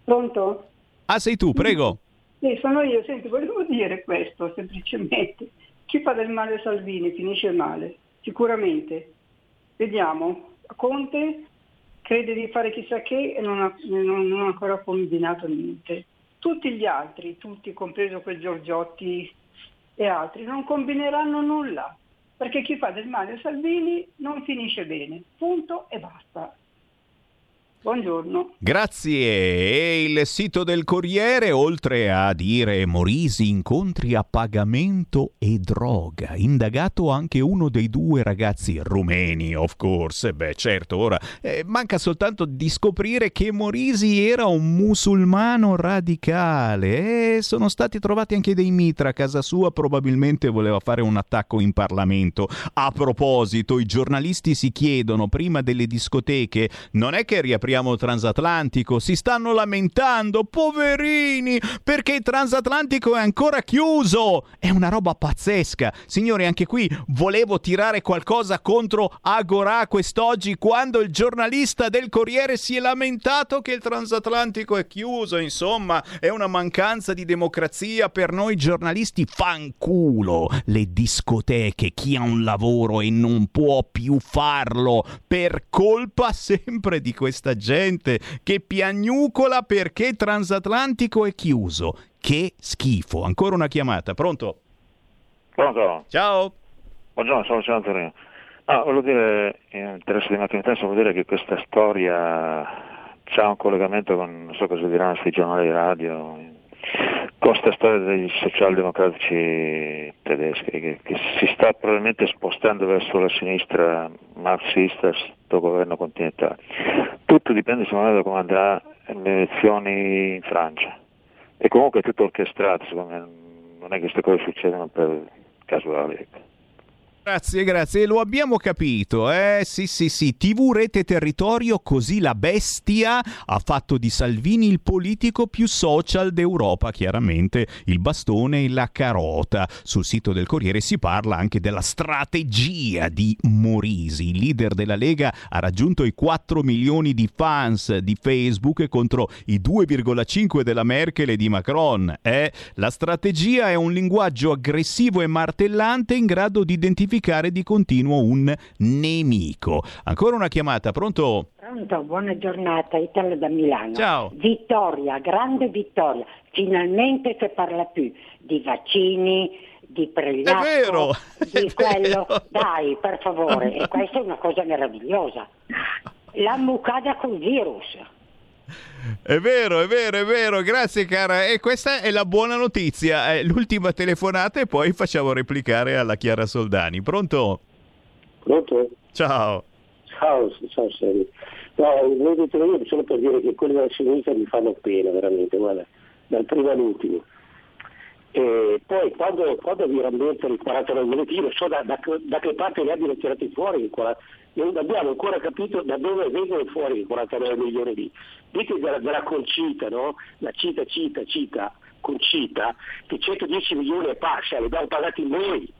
Pronto? Ah, sei tu, prego. Sì, sono io. Senti, volevo dire questo semplicemente. Chi fa del male a Salvini finisce male, sicuramente. Vediamo, Conte crede di fare chissà che e non ha, non, non ha ancora combinato niente. Tutti gli altri, tutti, compreso quel Giorgiotti e altri, non combineranno nulla, perché chi fa del male a Salvini non finisce bene, punto e basta. Buongiorno. Grazie. E il sito del Corriere, oltre a dire Morisi incontri a pagamento e droga, indagato anche uno dei due ragazzi rumeni, of course. Beh, certo, ora eh, manca soltanto di scoprire che Morisi era un musulmano radicale e sono stati trovati anche dei mitra a casa sua, probabilmente voleva fare un attacco in Parlamento. A proposito, i giornalisti si chiedono prima delle discoteche, non è che riapriamo il transatlantico. Si stanno lamentando, poverini, perché il transatlantico è ancora chiuso. È una roba pazzesca. Signori, anche qui volevo tirare qualcosa contro Agorà quest'oggi quando il giornalista del Corriere si è lamentato che il transatlantico è chiuso. Insomma, è una mancanza di democrazia per noi giornalisti. Fanculo le discoteche, chi ha un lavoro e non può più farlo per colpa sempre di questa gente che piagnucola perché transatlantico è chiuso. Che schifo. Ancora una chiamata. Pronto? Pronto? Ciao. Buongiorno, sono Luciano Torino. Ah, volevo dire, in interesse di Martino Intenso, volevo dire che questa storia c'ha un collegamento con, non so cosa diranno questi giornali radio, con questa storia dei socialdemocratici tedeschi, che, che si sta probabilmente spostando verso la sinistra marxista, sto governo continentale. Tutto dipende secondo me da come andrà le elezioni in Francia. E comunque è tutto orchestrato, secondo me, non è che queste cose succedono per casuali. Grazie, grazie, lo abbiamo capito, eh? Sì, sì, sì, TV Rete Territorio, così la bestia ha fatto di Salvini il politico più social d'Europa, chiaramente il bastone e la carota. Sul sito del Corriere si parla anche della strategia di Morisi, il leader della Lega ha raggiunto i 4 milioni di fans di Facebook contro i 2,5 della Merkel e di Macron. Eh? La strategia è un linguaggio aggressivo e martellante in grado di identificare di continuo un nemico. Ancora una chiamata, pronto? Pronto, buona giornata, Italo da Milano. Ciao. Vittoria, grande vittoria. Finalmente si parla più di vaccini, di prelievo, È vero, di quello. vero. Dai, per favore, e questa è una cosa meravigliosa. La mucada col virus. È vero, è vero, è vero, grazie cara. E questa è la buona notizia. È l'ultima telefonata e poi facciamo replicare alla Chiara Soldani. Pronto? Pronto? Ciao. Ciao, ciao Sergio. No, l'ho detto io solo per dire che quelli della sinistra mi fanno pena, veramente, guarda, dal primo all'ultimo. E poi quando, quando vi rammenta il 49 minuti, non so da, da, da che parte li abbiano tirati fuori, il 40 non abbiamo ancora capito da dove vengono fuori i 49 milioni lì. Dite della, della concita, no? La cita, cita, cita, concita, che 110 milioni e passa, li abbiamo pagati noi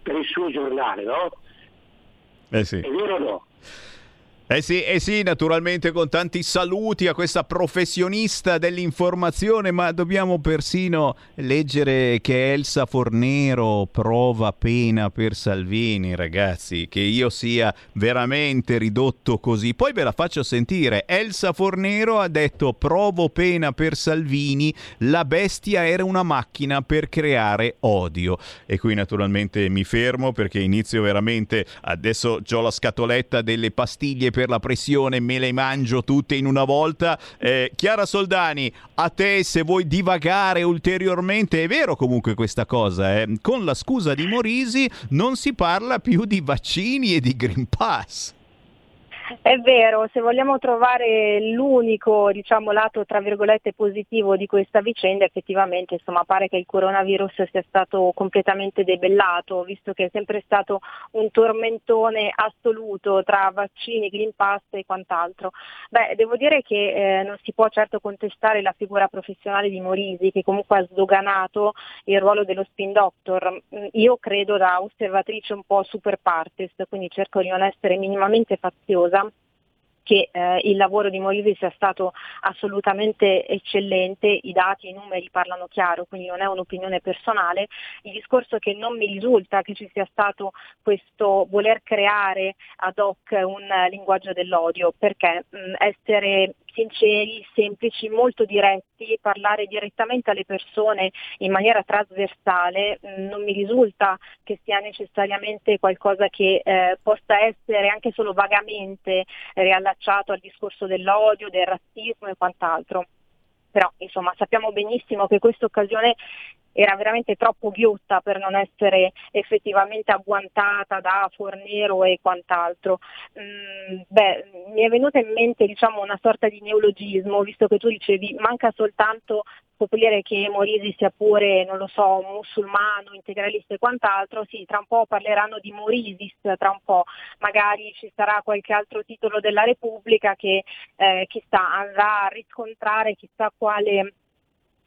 per il suo giornale, no? Eh sì. È vero o no? Eh sì, eh sì, naturalmente con tanti saluti a questa professionista dell'informazione, ma dobbiamo persino leggere che Elsa Fornero prova pena per Salvini, ragazzi, che io sia veramente ridotto così. Poi ve la faccio sentire. Elsa Fornero ha detto provo pena per Salvini, la bestia era una macchina per creare odio. E qui naturalmente mi fermo perché inizio veramente, adesso ho la scatoletta delle pastiglie per la pressione, me le mangio tutte in una volta. Eh, Chiara Soldani, a te se vuoi divagare ulteriormente, è vero comunque questa cosa, eh? con la scusa di Morisi non si parla più di vaccini e di Green Pass. È vero, se vogliamo trovare l'unico diciamo, lato tra virgolette positivo di questa vicenda, effettivamente insomma, pare che il coronavirus sia stato completamente debellato, visto che è sempre stato un tormentone assoluto tra vaccini, Green Pass e quant'altro. Beh, devo dire che eh, non si può certo contestare la figura professionale di Morisi, che comunque ha sdoganato il ruolo dello spin doctor. Mm, Io credo da osservatrice un po' super partes, quindi cerco di non essere minimamente faziosa che eh, il lavoro di Morisi sia stato assolutamente eccellente, i dati, i numeri parlano chiaro, quindi non è un'opinione personale. Il discorso è che non mi risulta che ci sia stato questo voler creare ad hoc un linguaggio dell'odio, perché mh, essere sinceri, semplici, molto diretti, parlare direttamente alle persone in maniera trasversale mh, non mi risulta che sia necessariamente qualcosa che eh, possa essere anche solo vagamente riallacciato al discorso dell'odio, del razzismo e quant'altro. Però insomma sappiamo benissimo che questa occasione era veramente troppo ghiotta per non essere effettivamente agguantata da Fornero e quant'altro. Mm, beh, mi è venuta in mente diciamo, una sorta di neologismo, visto che tu dicevi manca soltanto scoprire che Morisi sia pure, non lo so, musulmano, integralista e quant'altro, sì, tra un po' parleranno di Morisis, tra un po' magari ci sarà qualche altro titolo della Repubblica che eh, chissà andrà a riscontrare chissà quale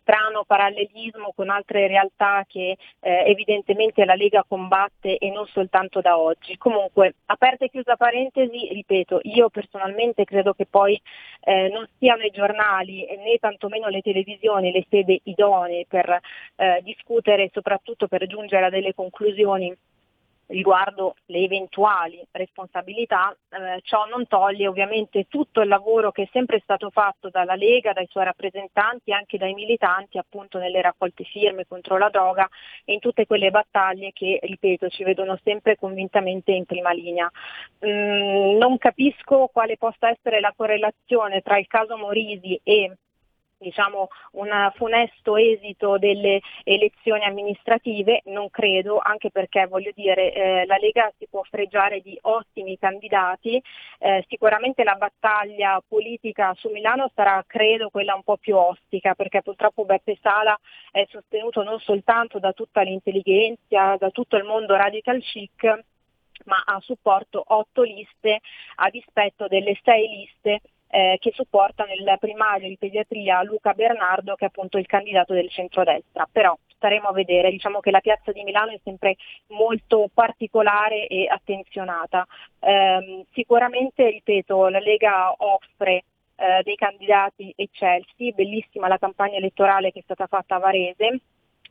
strano parallelismo con altre realtà che eh, evidentemente la Lega combatte e non soltanto da oggi. Comunque, aperta e chiusa parentesi, ripeto, io personalmente credo che poi eh, non siano i giornali né tantomeno le televisioni le sede idonee per eh, discutere e soprattutto per giungere a delle conclusioni riguardo le eventuali responsabilità, eh, ciò non toglie ovviamente tutto il lavoro che è sempre stato fatto dalla Lega, dai suoi rappresentanti, anche dai militanti appunto nelle raccolte firme contro la droga e in tutte quelle battaglie che, ripeto, ci vedono sempre convintamente in prima linea. Mm, non capisco quale possa essere la correlazione tra il caso Morisi e diciamo, un funesto esito delle elezioni amministrative, non credo, anche perché voglio dire eh, la Lega si può fregiare di ottimi candidati, eh, sicuramente la battaglia politica su Milano sarà credo quella un po' più ostica perché purtroppo Beppe Sala è sostenuto non soltanto da tutta l'intelligenza, da tutto il mondo radical chic, ma ha supporto otto liste a dispetto delle sei liste eh, che supporta nel primario di pediatria Luca Bernardo che è appunto il candidato del centrodestra. Però staremo a vedere, diciamo che la piazza di Milano è sempre molto particolare e attenzionata. Eh, sicuramente, ripeto, la Lega offre eh, dei candidati eccelsi, bellissima la campagna elettorale che è stata fatta a Varese,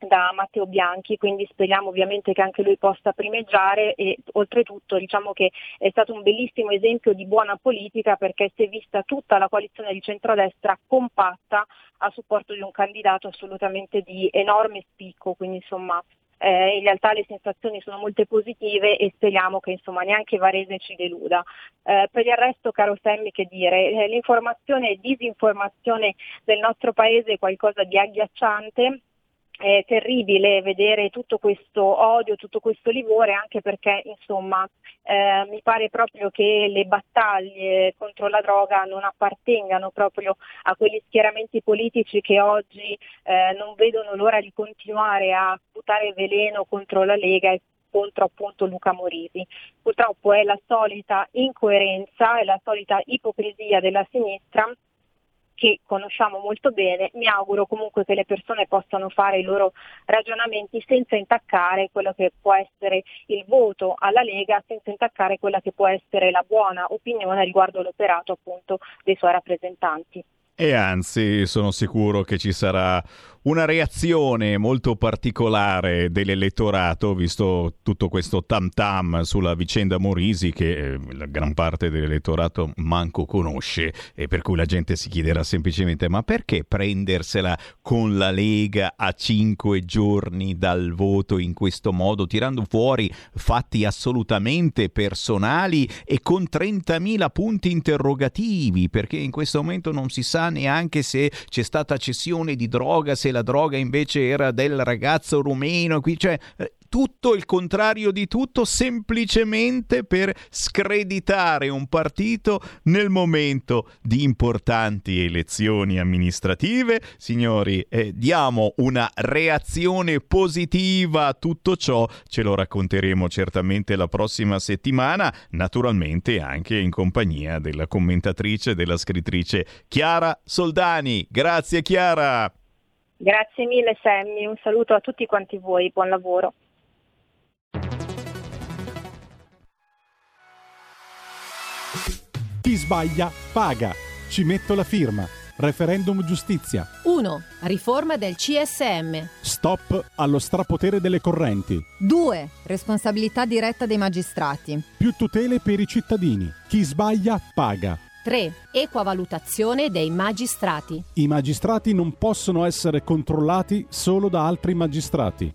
da Matteo Bianchi, quindi speriamo ovviamente che anche lui possa primeggiare e oltretutto diciamo che è stato un bellissimo esempio di buona politica perché si è vista tutta la coalizione di centrodestra compatta a supporto di un candidato assolutamente di enorme spicco, quindi insomma eh, in realtà le sensazioni sono molte positive e speriamo che insomma neanche Varese ci deluda. Eh, per il resto, caro Semmi, che dire, eh, l'informazione e disinformazione del nostro paese è qualcosa di agghiacciante è terribile vedere tutto questo odio, tutto questo livore, anche perché insomma eh, mi pare proprio che le battaglie contro la droga non appartengano proprio a quegli schieramenti politici che oggi eh, non vedono l'ora di continuare a buttare veleno contro la Lega e contro appunto Luca Morisi. Purtroppo è la solita incoerenza, è la solita ipocrisia della sinistra che conosciamo molto bene, mi auguro comunque che le persone possano fare i loro ragionamenti senza intaccare quello che può essere il voto alla Lega, senza intaccare quella che può essere la buona opinione riguardo l'operato appunto dei suoi rappresentanti. E anzi, sono sicuro che ci sarà una reazione molto particolare dell'elettorato, visto tutto questo tam tam sulla vicenda Morisi che eh, la gran parte dell'elettorato manco conosce e per cui la gente si chiederà semplicemente ma perché prendersela con la Lega a cinque giorni dal voto in questo modo, tirando fuori fatti assolutamente personali e con 30.000 punti interrogativi, perché in questo momento non si sa neanche se c'è stata cessione di droga, se la droga invece era del ragazzo rumeno, qui cioè eh, tutto il contrario di tutto semplicemente per screditare un partito nel momento di importanti elezioni amministrative. Signori, eh, diamo una reazione positiva a tutto ciò, ce lo racconteremo certamente la prossima settimana, naturalmente anche in compagnia della commentatrice, della scrittrice Chiara Soldani. Grazie Chiara. Grazie mille Sammy, un saluto a tutti quanti voi, buon lavoro. Chi sbaglia paga. Ci metto la firma. Referendum giustizia. 1. Riforma del CSM. Stop allo strapotere delle correnti. 2. Responsabilità diretta dei magistrati. Più tutele per i cittadini. Chi sbaglia paga. 3. Equa valutazione dei magistrati. I magistrati non possono essere controllati solo da altri magistrati.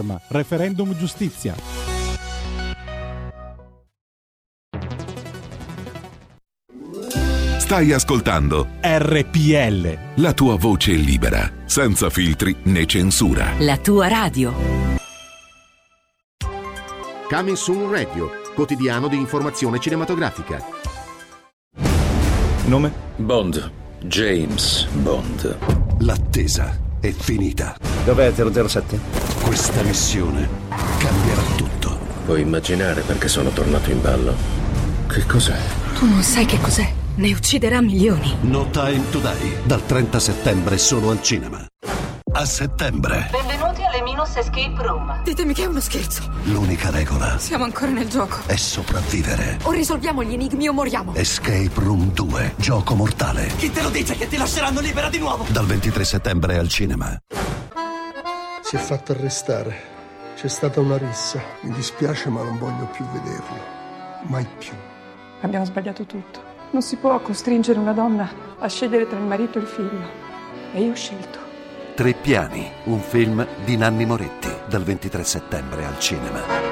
firma. Referendum giustizia. Stai ascoltando RPL. La tua voce è libera, senza filtri né censura. La tua radio. Coming Soon Radio, quotidiano di informazione cinematografica. Nome? Bond. James Bond. L'attesa è finita. Dov'è 007? Questa missione cambierà tutto. Puoi immaginare perché sono tornato in ballo? Che cos'è? Tu non sai che cos'è. Ne ucciderà milioni. No Time Today, dal 30 settembre solo al cinema a settembre. Benvenuti alle Minus Escape Room. Ditemi che è uno scherzo. L'unica regola. Siamo ancora nel gioco. È sopravvivere. O risolviamo gli enigmi o moriamo. Escape Room 2, gioco mortale. Chi te lo dice che ti lasceranno libera di nuovo? Dal 23 settembre al cinema. Si è fatto arrestare. C'è stata una rissa. Mi dispiace, ma non voglio più vederlo. Mai più. Abbiamo sbagliato tutto. Non si può costringere una donna a scegliere tra il marito e il figlio. E io ho scelto. Tre piani, un film di Nanni Moretti, dal 23 settembre al cinema.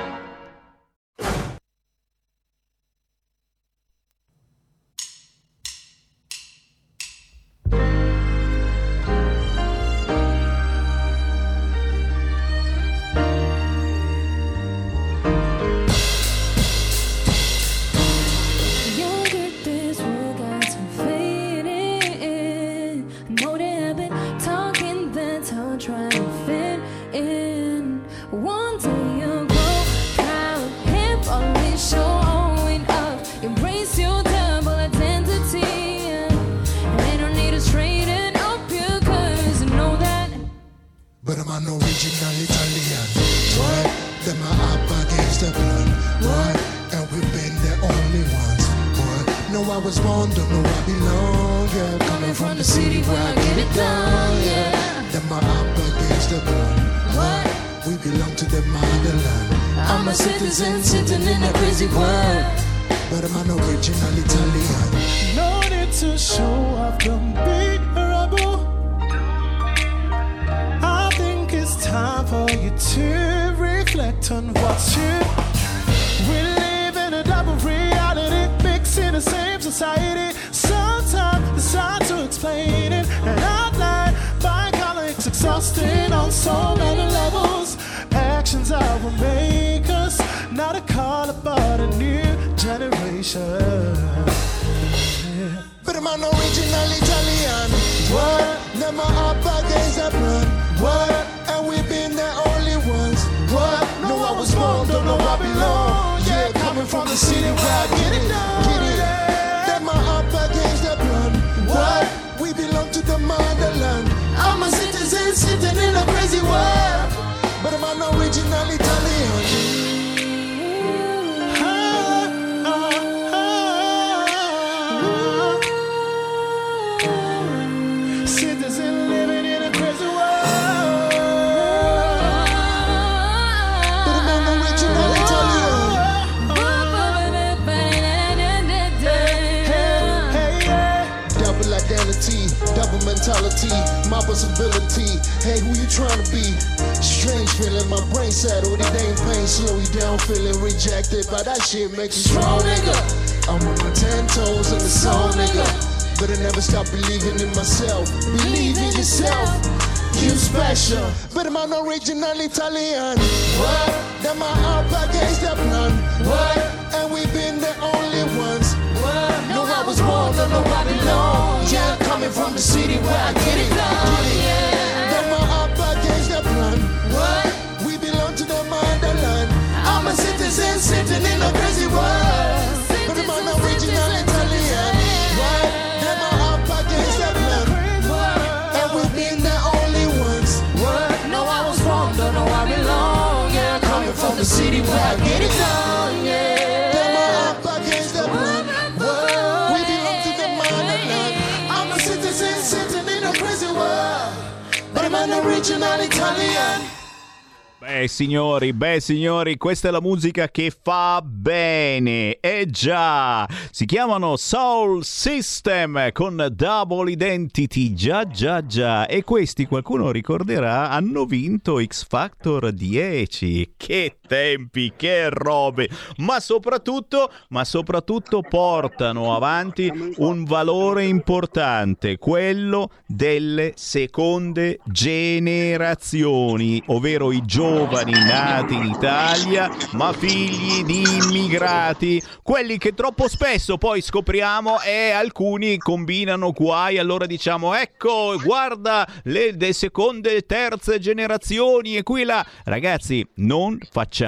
Beh signori, beh signori, questa è la musica che fa bene. Eh già, si chiamano Soul System con Double Identity. Già, già, già. E questi, qualcuno ricorderà, hanno vinto X Factor 10. Che tempi, che robe. Ma soprattutto, ma soprattutto portano avanti un valore importante, quello delle seconde generazioni, ovvero i giovani nati in Italia, ma figli di immigrati, quelli che troppo spesso poi scopriamo e alcuni combinano guai, allora diciamo ecco, guarda le, le seconde terze generazioni e qui là. Ragazzi, non facciamo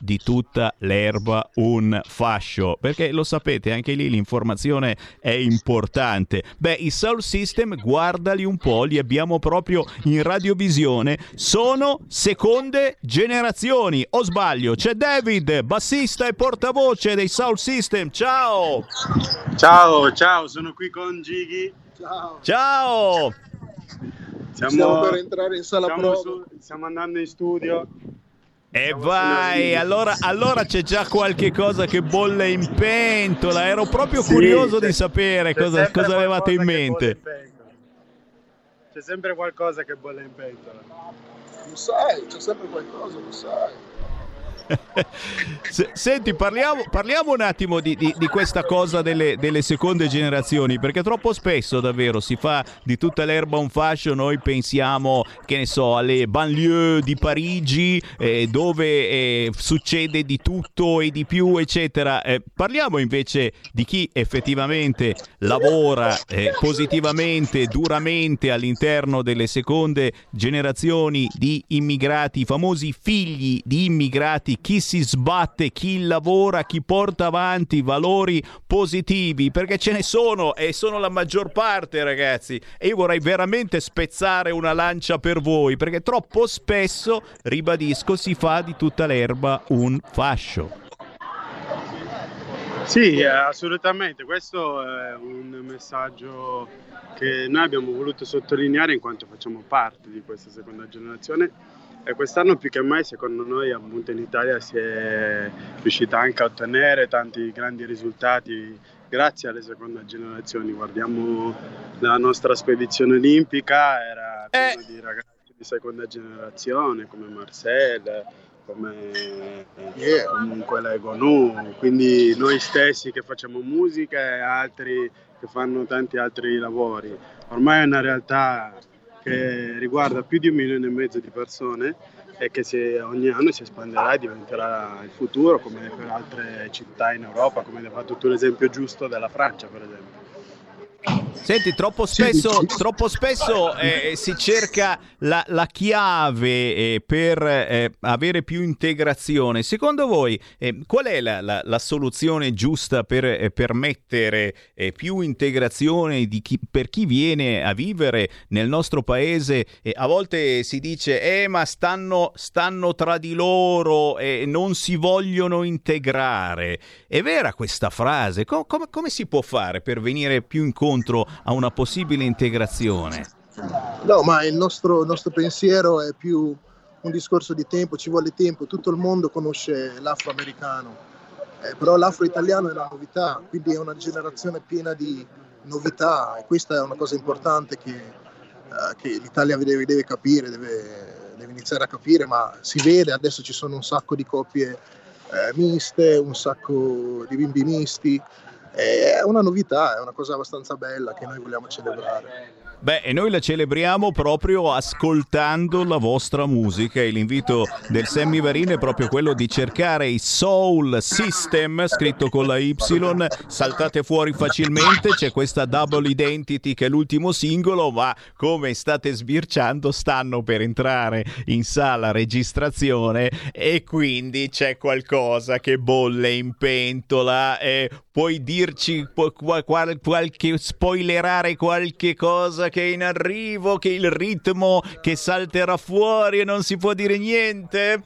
di tutta l'erba un fascio, perché lo sapete, anche lì l'informazione è importante. Beh, i Soul System, guardali un po', li abbiamo proprio in radiovisione, sono seconde generazioni. O sbaglio? C'è David, bassista e portavoce dei Soul System. Ciao! Ciao, ciao, sono qui con Gighi. Ciao. Ciao! Siamo, Stiamo per entrare in sala siamo su- stiamo andando in studio. E vai, allora, allora c'è già qualche cosa che bolle in pentola. Ero proprio Sì, curioso di sapere cosa, cosa avevate in mente. in pentola. C'è sempre qualcosa che bolle in pentola. Lo sai, c'è sempre qualcosa, lo sai. Se- Senti, parliamo, parliamo un attimo di, di- di questa cosa delle, delle seconde generazioni, perché troppo spesso davvero si fa di tutta l'erba un fascio, noi pensiamo, che ne so, alle banlieue di Parigi, eh, dove eh, succede di tutto e di più, eccetera. Eh, parliamo invece di chi effettivamente lavora eh, positivamente, duramente all'interno delle seconde generazioni di immigrati, i famosi figli di immigrati, chi si sbatte, chi lavora, chi porta avanti valori positivi, perché ce ne sono e sono la maggior parte, ragazzi. E io vorrei veramente spezzare una lancia per voi, perché troppo spesso, ribadisco, si fa di tutta l'erba un fascio. Sì, assolutamente. Questo è un messaggio che noi abbiamo voluto sottolineare in quanto facciamo parte di questa seconda generazione e quest'anno più che mai secondo noi appunto in Italia si è riuscita anche a ottenere tanti grandi risultati grazie alle seconde generazioni. Guardiamo la nostra spedizione olimpica, era piena di ragazzi di seconda generazione come Marcel, come eh, comunque Lego Nu, quindi noi stessi che facciamo musica e altri che fanno tanti altri lavori. Ormai è una realtà che riguarda più di un milione e mezzo di persone e che ogni anno si espanderà e diventerà il futuro come per altre città in Europa, come hai fatto tu l'esempio giusto della Francia per esempio. Senti, troppo spesso, troppo spesso eh, si cerca la, la chiave eh, per eh, avere più integrazione. Secondo voi, eh, qual è la, la- la soluzione giusta per eh, permettere eh, più integrazione di chi- per chi viene a vivere nel nostro paese? A volte si dice, eh, ma stanno, stanno tra di loro e non si vogliono integrare. È vera questa frase? Co- come- come si può fare per venire più incontro a una possibile integrazione? No, ma il nostro, il nostro pensiero è più un discorso di tempo, ci vuole tempo, tutto il mondo conosce l'afroamericano, eh, però l'afro-italiano è una novità, quindi è una generazione piena di novità e questa è una cosa importante che, eh, che l'Italia deve, deve capire, deve, deve iniziare a capire, ma si vede, adesso ci sono un sacco di coppie eh, miste, un sacco di bimbi misti, è una novità, è una cosa abbastanza bella che noi vogliamo celebrare. Beh, e noi la celebriamo proprio ascoltando la vostra musica e l'invito del Sammy Varin è proprio quello di cercare i Soul System, scritto con la Y, saltate fuori facilmente, c'è questa Double Identity che è l'ultimo singolo, ma come state sbirciando stanno per entrare in sala registrazione e quindi c'è qualcosa che bolle in pentola e puoi dirci qual- qualche spoilerare qualche cosa che è in arrivo, che il ritmo che salterà fuori e non si può dire niente?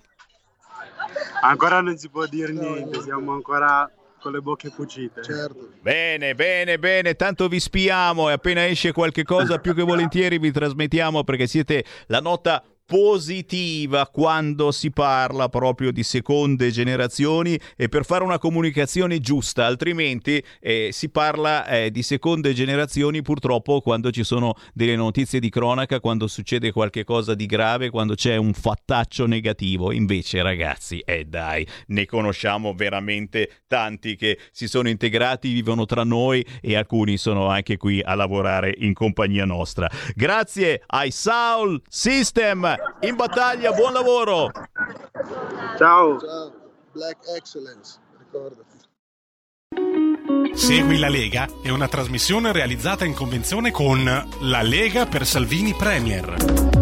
Ancora non si può dire niente, siamo ancora con le bocche cucite. Certo. Bene, bene, bene, tanto vi spiamo e appena esce qualche cosa più che volentieri vi trasmettiamo perché siete la nota positiva quando si parla proprio di seconde generazioni e per fare una comunicazione giusta, altrimenti eh, si parla eh, di seconde generazioni purtroppo quando ci sono delle notizie di cronaca, quando succede qualche cosa di grave, quando c'è un fattaccio negativo. Invece ragazzi, eh dai, ne conosciamo veramente tanti che si sono integrati, vivono tra noi e alcuni sono anche qui a lavorare in compagnia nostra. Grazie ai Soul System in battaglia, buon lavoro! Ciao! Black Excellence, ricordati. Segui la Lega è una trasmissione realizzata in convenzione con La Lega per Salvini Premier.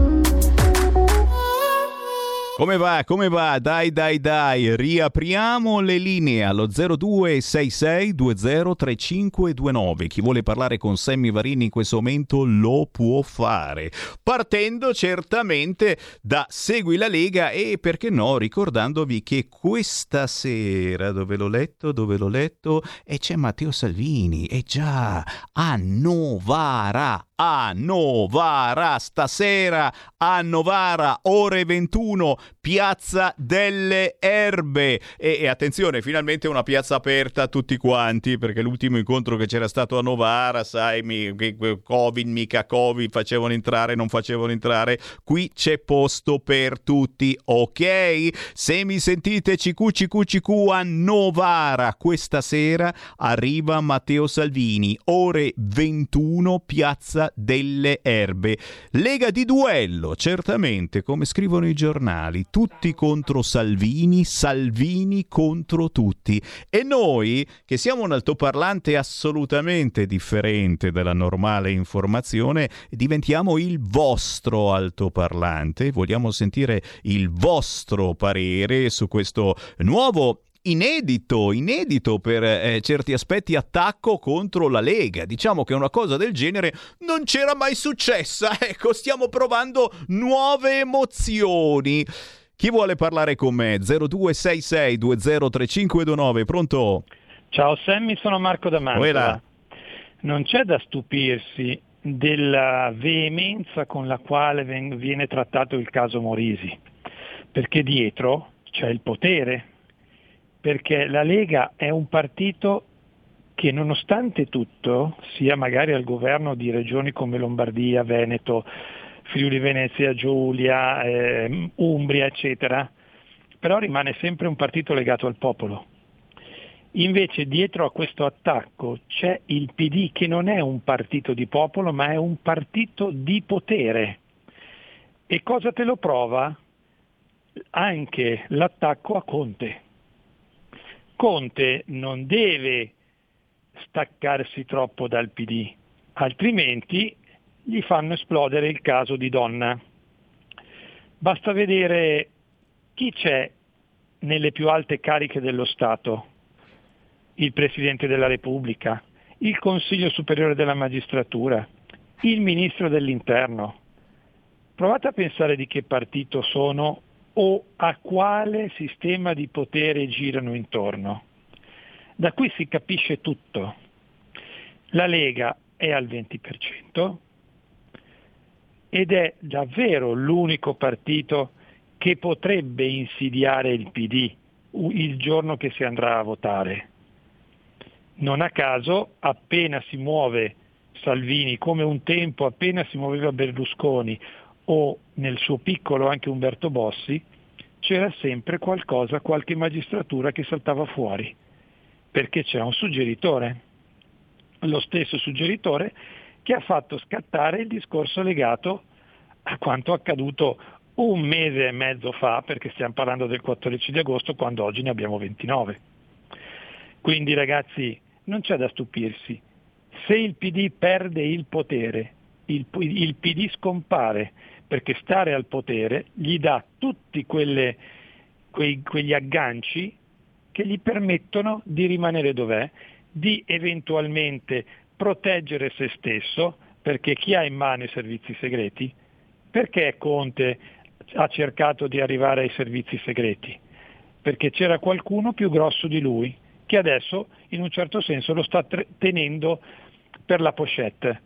Come va? Come va? Dai, dai, dai, riapriamo le linee allo 0266203529. Chi vuole parlare con Sammy Varini in questo momento lo può fare. Partendo certamente da Segui la Lega e perché no, ricordandovi che questa sera, dove l'ho letto, dove l'ho letto, e c'è Matteo Salvini, e già, a Novara, a Novara, stasera a Novara, ore 21, Piazza delle Erbe. E, e, attenzione, finalmente una piazza aperta a tutti quanti, perché l'ultimo incontro che c'era stato a Novara, sai, mi, Covid, mica Covid, facevano entrare, non facevano entrare. Qui c'è posto per tutti, ok? Se mi sentite CQ, CQ, CQ a Novara, questa sera arriva Matteo Salvini, ore 21, Piazza delle Erbe. Lega di duello, certamente, come scrivono i giornali, tutti contro Salvini, Salvini contro tutti. E noi, che siamo un altoparlante assolutamente differente dalla normale informazione, diventiamo il vostro altoparlante. Vogliamo sentire il vostro parere su questo nuovo inedito, inedito per eh, certi aspetti attacco contro la Lega. Diciamo che una cosa del genere non c'era mai successa. Ecco, stiamo provando nuove emozioni. Chi vuole parlare con me? 0266 203529, pronto? Ciao Sammy, sono Marco D'Amantova. Non c'è da stupirsi della veemenza con la quale viene trattato il caso Morisi, perché dietro c'è il potere, perché la Lega è un partito che nonostante tutto sia magari al governo di regioni come Lombardia, Veneto, Friuli Venezia Giulia, eh, Umbria, eccetera, però rimane sempre un partito legato al popolo. Invece dietro a questo attacco c'è il PD che non è un partito di popolo ma è un partito di potere. E cosa te lo prova? Anche l'attacco a Conte. Conte non deve staccarsi troppo dal PD, altrimenti gli fanno esplodere il caso di donna. Basta vedere chi c'è nelle più alte cariche dello Stato, il Presidente della Repubblica, il Consiglio Superiore della Magistratura, il Ministro dell'Interno. Provate a pensare di che partito sono o a quale sistema di potere girano intorno. Da qui si capisce tutto. La Lega è al 20% ed è davvero l'unico partito che potrebbe insidiare il PD il giorno che si andrà a votare. Non a caso, appena si muove Salvini, come un tempo appena si muoveva Berlusconi o nel suo piccolo anche Umberto Bossi, c'era sempre qualcosa, qualche magistratura che saltava fuori, perché c'era un suggeritore, lo stesso suggeritore che ha fatto scattare il discorso legato a quanto accaduto un mese e mezzo fa, perché stiamo parlando del 14 di agosto, quando oggi ne abbiamo 29. Quindi ragazzi, non c'è da stupirsi. Se il PD perde il potere, il, il PD scompare, perché stare al potere gli dà tutti quelle, quei, quegli agganci che gli permettono di rimanere dov'è, di eventualmente proteggere se stesso, perché chi ha in mano i servizi segreti? Perché Conte ha cercato di arrivare ai servizi segreti? Perché c'era qualcuno più grosso di lui, che adesso in un certo senso lo sta tenendo per la pochette.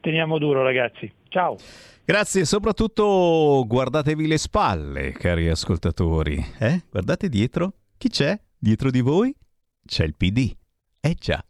Teniamo duro ragazzi. Ciao. Grazie, soprattutto guardatevi le spalle, cari ascoltatori. Eh? Guardate dietro. Chi c'è? Dietro di voi? C'è il PD. Eh già.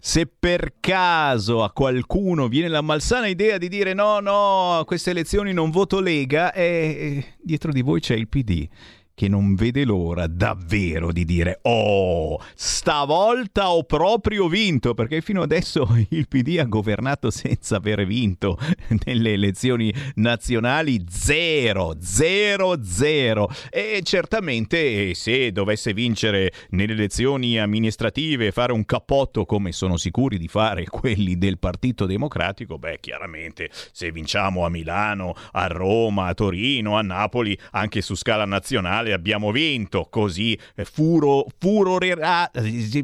Se per caso a qualcuno viene la malsana idea di dire no, no, a queste elezioni non voto Lega, eh, dietro di voi c'è il PD che non vede l'ora davvero di dire oh, stavolta ho proprio vinto, perché fino adesso il PD ha governato senza aver vinto nelle elezioni nazionali zero, zero, zero. E certamente se dovesse vincere nelle elezioni amministrative fare un cappotto come sono sicuri di fare quelli del Partito Democratico, beh, chiaramente se vinciamo a Milano, a Roma, a Torino, a Napoli, anche su scala nazionale abbiamo vinto, così eh, furo, furorerà,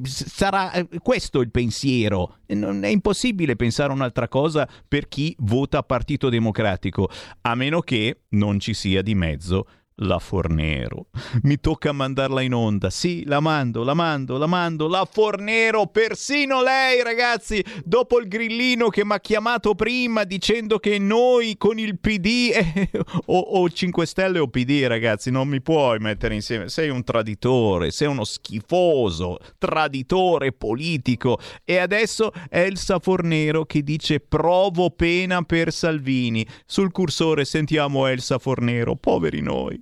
sarà eh, questo il pensiero. Non è impossibile pensare un'altra cosa per chi vota Partito Democratico, a meno che non ci sia di mezzo la Fornero. Mi tocca mandarla in onda. Sì, la mando, la mando, la mando. La Fornero, persino lei, ragazzi, dopo il grillino che mi ha chiamato prima dicendo che noi con il PD eh, o, o 5 Stelle o PD, ragazzi, non mi puoi mettere insieme. Sei un traditore, sei uno schifoso, traditore politico. E adesso Elsa Fornero che dice provo pena per Salvini. Sul cursore sentiamo Elsa Fornero, poveri noi.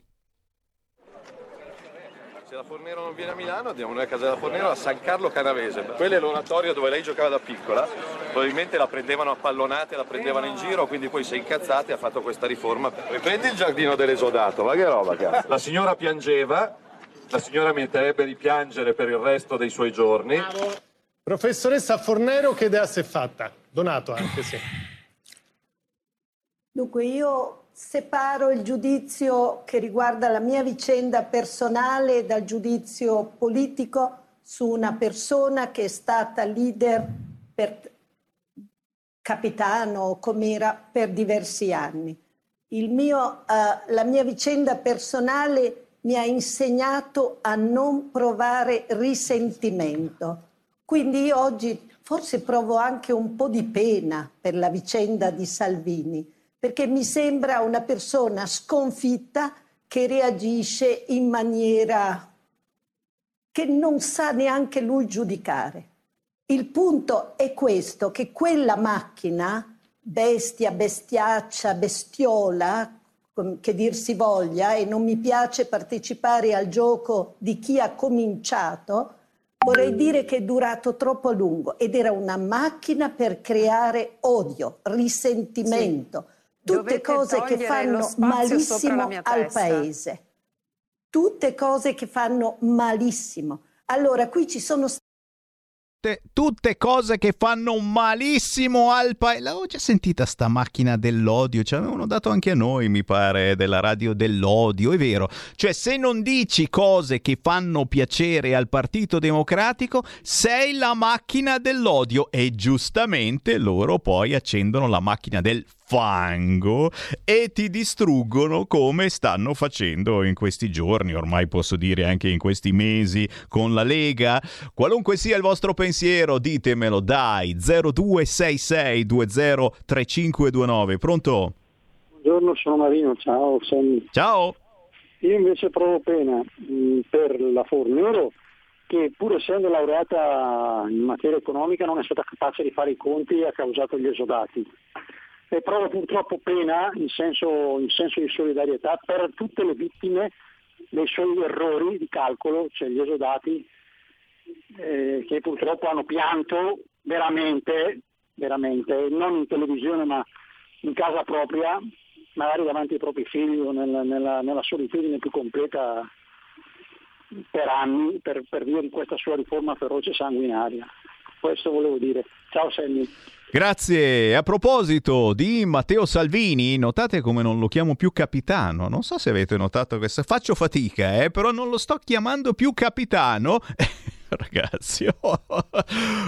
Se la Fornero non viene a Milano andiamo noi a casa della Fornero a San Carlo Canavese. Quello è l'oratorio dove lei giocava da piccola. Probabilmente la prendevano a pallonate, la prendevano in giro, quindi poi si è incazzata e ha fatto questa riforma. Riprendi il giardino dell'esodato, ma che roba cazzo. La signora piangeva, la signora meriterebbe di piangere per il resto dei suoi giorni. Professoressa Fornero, che idea si è fatta? Donato anche, sì. Dunque io separo il giudizio che riguarda la mia vicenda personale dal giudizio politico su una persona che è stata leader per capitano com'era per diversi anni. Mio, eh, la mia vicenda personale mi ha insegnato a non provare risentimento. Quindi oggi forse provo anche un po' di pena per la vicenda di Salvini, perché mi sembra una persona sconfitta che reagisce in maniera che non sa neanche lui giudicare. Il punto è questo, che quella macchina, bestia, bestiaccia, bestiola, che dir si voglia, e non mi piace partecipare al gioco di chi ha cominciato, vorrei dire che è durato troppo a lungo ed era una macchina per creare odio, risentimento, tutte Dovete cose che fanno malissimo al paese. Tutte cose che fanno malissimo. Allora, qui ci sono Tutte- tutte cose che fanno malissimo al paese. L'avevo già sentita sta macchina dell'odio, ci avevano dato anche a noi, mi pare, della radio dell'odio, è vero. Cioè, se non dici cose che fanno piacere al Partito Democratico, sei la macchina dell'odio e giustamente loro poi accendono la macchina del fango e ti distruggono come stanno facendo in questi giorni, ormai posso dire anche in questi mesi con la Lega. Qualunque sia il vostro pensiero, ditemelo dai 0266203529. Pronto? Buongiorno, sono Marino, ciao Sammy. Ciao. Io invece provo pena mh, per la Fornero che pur essendo laureata in materia economica non è stata capace di fare i conti e ha causato gli esodati. E provo purtroppo pena in senso, in senso di solidarietà per tutte le vittime dei suoi errori di calcolo, cioè gli esodati eh, che purtroppo hanno pianto veramente, veramente, non in televisione ma in casa propria, magari davanti ai propri figli o nella, nella- nella solitudine più completa per anni per, per via di questa sua riforma feroce e sanguinaria. Questo volevo dire. Ciao Sammy. Grazie. A proposito di Matteo Salvini, notate come non lo chiamo più capitano. Non so se avete notato questo. Faccio fatica, eh, però non lo sto chiamando più capitano. Ragazzi, oh.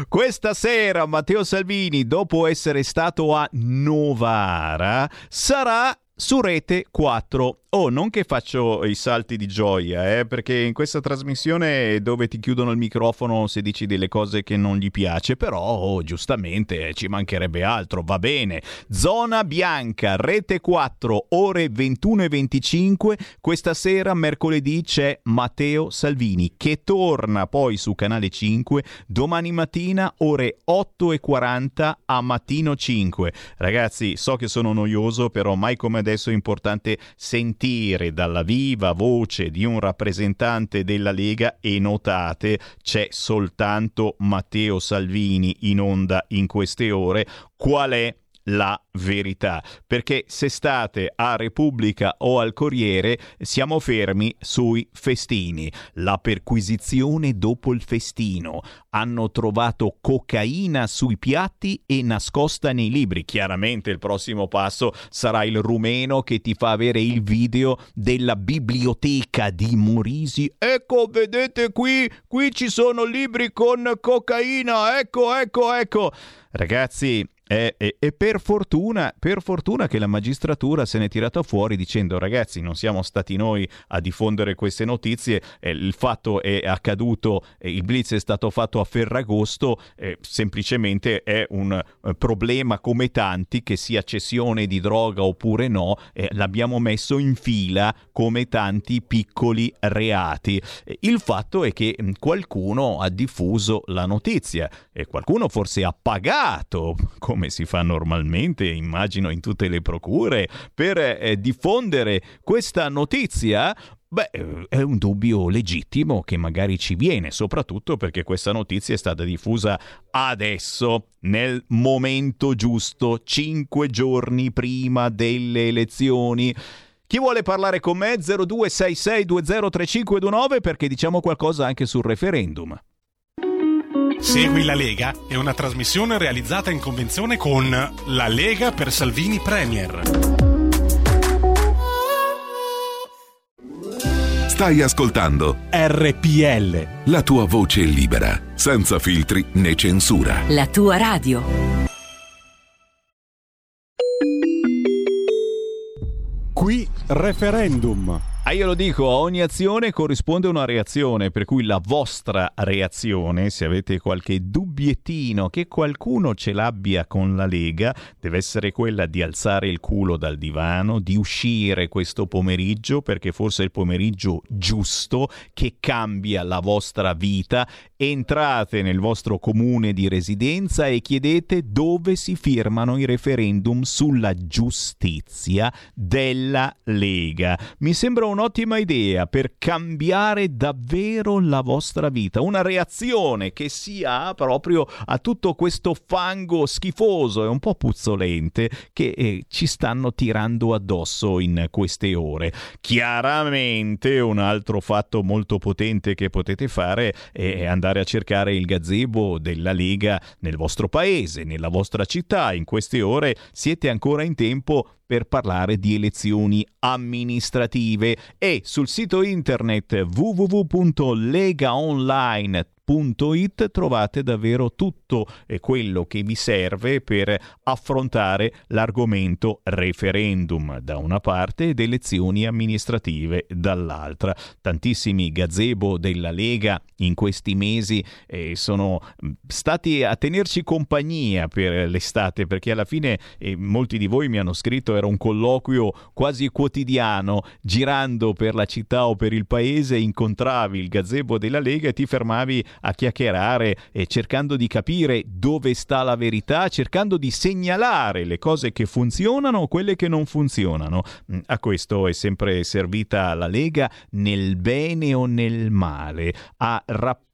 questa sera Matteo Salvini, dopo essere stato a Novara, sarà su Rete 4. Oh, non che faccio i salti di gioia, eh, perché in questa trasmissione dove ti chiudono il microfono se dici delle cose che non gli piace, però oh, giustamente ci mancherebbe altro, va bene. Zona bianca, Rete 4, ore 21 e 25. Questa sera, mercoledì, c'è Matteo Salvini che torna poi su Canale 5 domani mattina, ore 8 e 40 a Mattino 5. Ragazzi, so che sono noioso, però mai come adesso è importante sentire dalla viva voce di un rappresentante della Lega e notate c'è soltanto Matteo Salvini in onda in queste ore. Qual è la verità, perché se state a Repubblica o al Corriere siamo fermi sui festini. La perquisizione dopo il festino. Hanno trovato cocaina sui piatti e nascosta nei libri. Chiaramente il prossimo passo sarà il rumeno che ti fa avere il video della biblioteca di Morisi. Ecco, vedete qui, qui ci sono libri con cocaina. Ecco, ecco, ecco. Ragazzi, e, e, e per, fortuna, per, fortuna, che la magistratura se n'è tirata fuori dicendo ragazzi non siamo stati noi a diffondere queste notizie, eh, il fatto è accaduto, eh, il blitz è stato fatto a Ferragosto, eh, semplicemente è un eh, problema come tanti che sia cessione di droga oppure no, eh, l'abbiamo messo in fila come tanti piccoli reati. il fatto è che mm, qualcuno ha diffuso la notizia e qualcuno forse ha pagato come come si fa normalmente, immagino in tutte le procure, per eh, diffondere questa notizia, Beh, è un dubbio legittimo che magari ci viene, soprattutto perché questa notizia è stata diffusa adesso, nel momento giusto, cinque giorni prima delle elezioni. Chi vuole parlare con me? 0266203529 perché diciamo qualcosa anche sul referendum. Segui la Lega è una trasmissione realizzata in convenzione con La Lega per Salvini Premier. Stai ascoltando RPL. La tua voce libera, senza filtri né censura. La tua radio. Qui referendum. Ah, io lo dico, ogni azione corrisponde una reazione, per cui la vostra reazione, se avete qualche dubbiettino che qualcuno ce l'abbia con la Lega, deve essere quella di alzare il culo dal divano, di uscire questo pomeriggio, perché forse è il pomeriggio giusto che cambia la vostra vita. Entrate nel vostro comune di residenza e chiedete dove si firmano i referendum sulla giustizia della Lega. Mi sembra un'ottima idea per cambiare davvero la vostra vita, una reazione che si ha proprio a tutto questo fango schifoso e un po' puzzolente che eh, ci stanno tirando addosso in queste ore. Chiaramente un altro fatto molto potente che potete fare è andare a cercare il gazebo della Lega nel vostro paese, nella vostra città. In queste ore siete ancora in tempo per parlare di elezioni amministrative e sul sito internet www.legaonline.com www.it trovate davvero tutto quello che vi serve per affrontare l'argomento referendum da una parte ed elezioni amministrative dall'altra. Tantissimi gazebo della Lega in questi mesi eh, sono stati a tenerci compagnia per l'estate perché alla fine eh, molti di voi mi hanno scritto era un colloquio quasi quotidiano girando per la città o per il paese incontravi il gazebo della Lega e ti fermavi a chiacchierare e cercando di capire dove sta la verità, cercando di segnalare le cose che funzionano o quelle che non funzionano. Mm, a questo è sempre servita la Lega nel bene o nel male, a rappresentare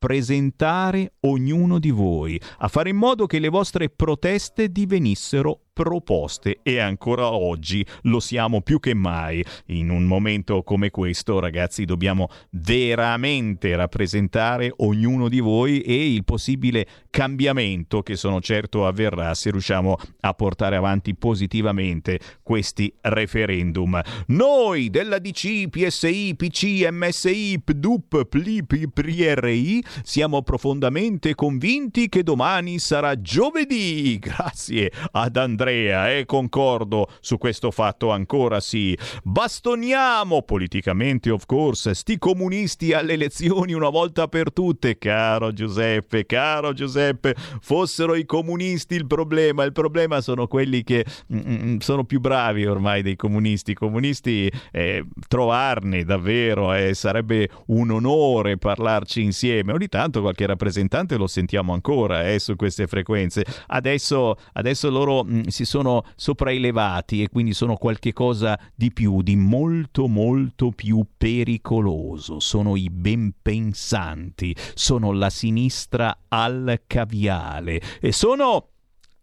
ognuno di voi, a fare in modo che le vostre proteste divenissero proposte e ancora oggi lo siamo più che mai. In un momento come questo, ragazzi, dobbiamo veramente rappresentare ognuno di voi e il possibile cambiamento che sono certo avverrà se riusciamo a portare avanti positivamente questi referendum. Noi della DC, PSI, PC, MSI, PDUP, PLI, PRI siamo profondamente convinti che domani sarà giovedì. Grazie ad Andrea e concordo su questo fatto ancora sì. Bastoniamo politicamente, of course, sti comunisti alle elezioni una volta per tutte, caro Giuseppe, caro Giuseppe, fossero i comunisti il problema, il problema sono quelli che mm, mm, sono più bravi ormai dei comunisti, i comunisti eh, trovarne davvero eh, sarebbe un onore parlarci insieme, ogni tanto qualche rappresentante lo sentiamo ancora eh, su queste frequenze, adesso, adesso loro mh, si sono sopraelevati e quindi sono qualche cosa di più, di molto molto più pericoloso, sono i benpensanti, sono la sinistra al caviale e sono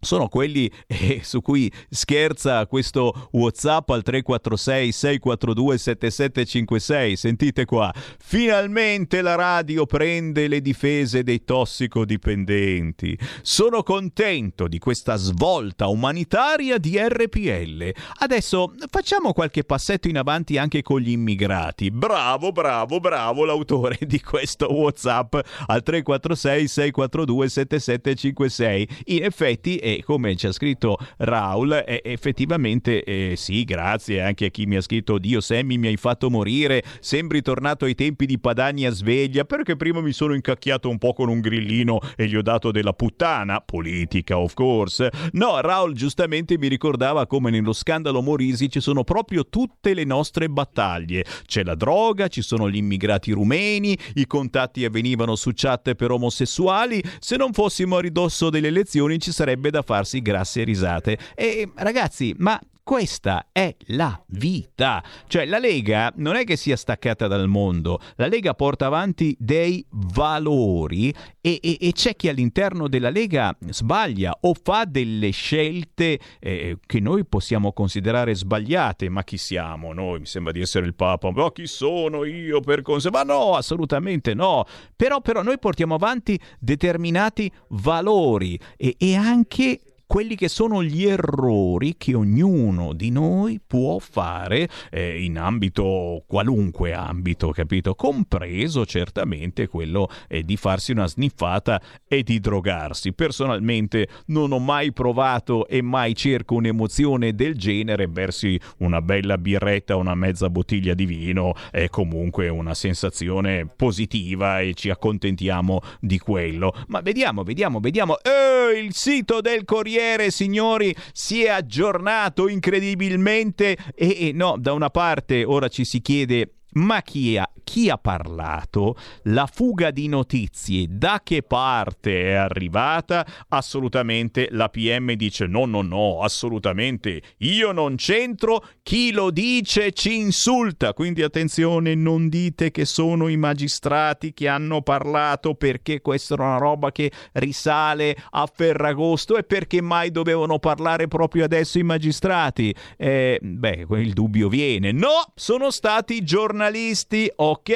sono quelli eh, su cui scherza questo WhatsApp al 346 642 7756. Sentite qua. Finalmente la radio prende le difese dei tossicodipendenti. Sono contento di questa svolta umanitaria di RPL. Adesso facciamo qualche passetto in avanti anche con gli immigrati. Bravo, bravo, bravo l'autore di questo WhatsApp al 346 642 7756. In effetti è come ci ha scritto Raul, effettivamente eh, sì, grazie anche a chi mi ha scritto Dio Sammy mi hai fatto morire, sembri tornato ai tempi di Padania sveglia, perché prima mi sono incacchiato un po' con un grillino e gli ho dato della puttana, politica of course. No, Raul giustamente mi ricordava come nello scandalo Morisi ci sono proprio tutte le nostre battaglie. C'è la droga, ci sono gli immigrati rumeni, i contatti avvenivano su chat per omosessuali, se non fossimo a ridosso delle elezioni ci sarebbe da farsi grasse risate. E ragazzi, ma questa è la vita. Cioè la Lega non è che sia staccata dal mondo, la Lega porta avanti dei valori e, e, e c'è chi all'interno della Lega sbaglia o fa delle scelte eh, che noi possiamo considerare sbagliate. Ma chi siamo noi? Mi sembra di essere il Papa. Ma chi sono io per considerare? Ma no, assolutamente no. Però, però noi portiamo avanti determinati valori e, e anche quelli che sono gli errori che ognuno di noi può fare eh, in ambito, qualunque ambito, capito? Compreso certamente quello eh, di farsi una sniffata e di drogarsi. Personalmente non ho mai provato e mai cerco un'emozione del genere, versi una bella birretta, una mezza bottiglia di vino è comunque una sensazione positiva e ci accontentiamo di quello. Ma vediamo, vediamo, vediamo. Eh, il sito del Corriere Corriere, signori, si è aggiornato incredibilmente e, e no, da una parte ora ci si chiede ma chi ha, chi ha, parlato? La fuga di notizie da che parte è arrivata? Assolutamente la PM dice no, no, no, assolutamente io non c'entro, chi lo dice ci insulta, quindi attenzione, non dite che sono i magistrati che hanno parlato perché questa era una roba che risale a Ferragosto e perché mai dovevano parlare proprio adesso i magistrati? Eh, beh, il dubbio viene. No, sono stati giornalisti giornalisti, ok?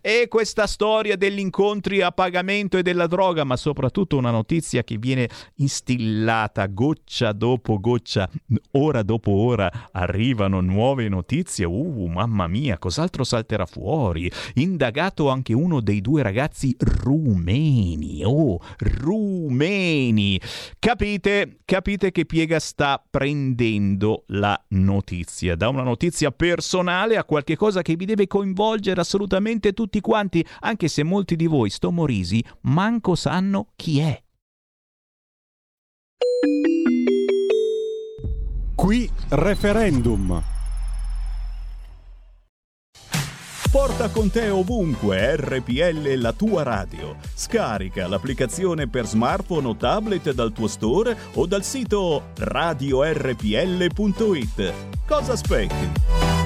E questa storia degli incontri a pagamento e della droga, ma soprattutto una notizia che viene instillata goccia dopo goccia, ora dopo ora arrivano nuove notizie. Uh, mamma mia, cos'altro salterà fuori? Indagato anche uno dei due ragazzi rumeni. Oh, rumeni. Capite? Capite che piega sta prendendo la notizia. Da una notizia personale a qualche cosa che vi deve coinvolgere assolutamente tutti quanti, anche se molti di voi, sto Morisi, manco sanno chi è. Qui referendum. Porta con te ovunque RPL la tua radio. Scarica l'applicazione per smartphone o tablet dal tuo store o dal sito radiorpl.it. Cosa aspetti?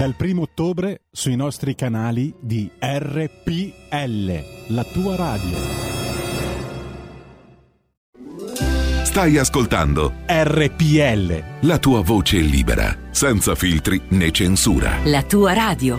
Dal 1 ottobre sui nostri canali di RPL, la tua radio. Stai ascoltando RPL, la tua voce libera, senza filtri né censura. La tua radio.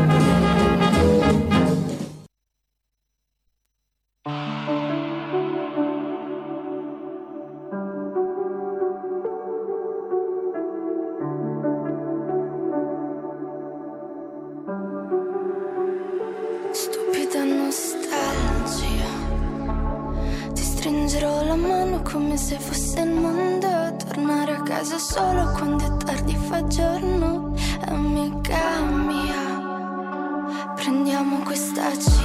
Casa solo quando è tardi fa giorno. Amica mia, prendiamo questa città.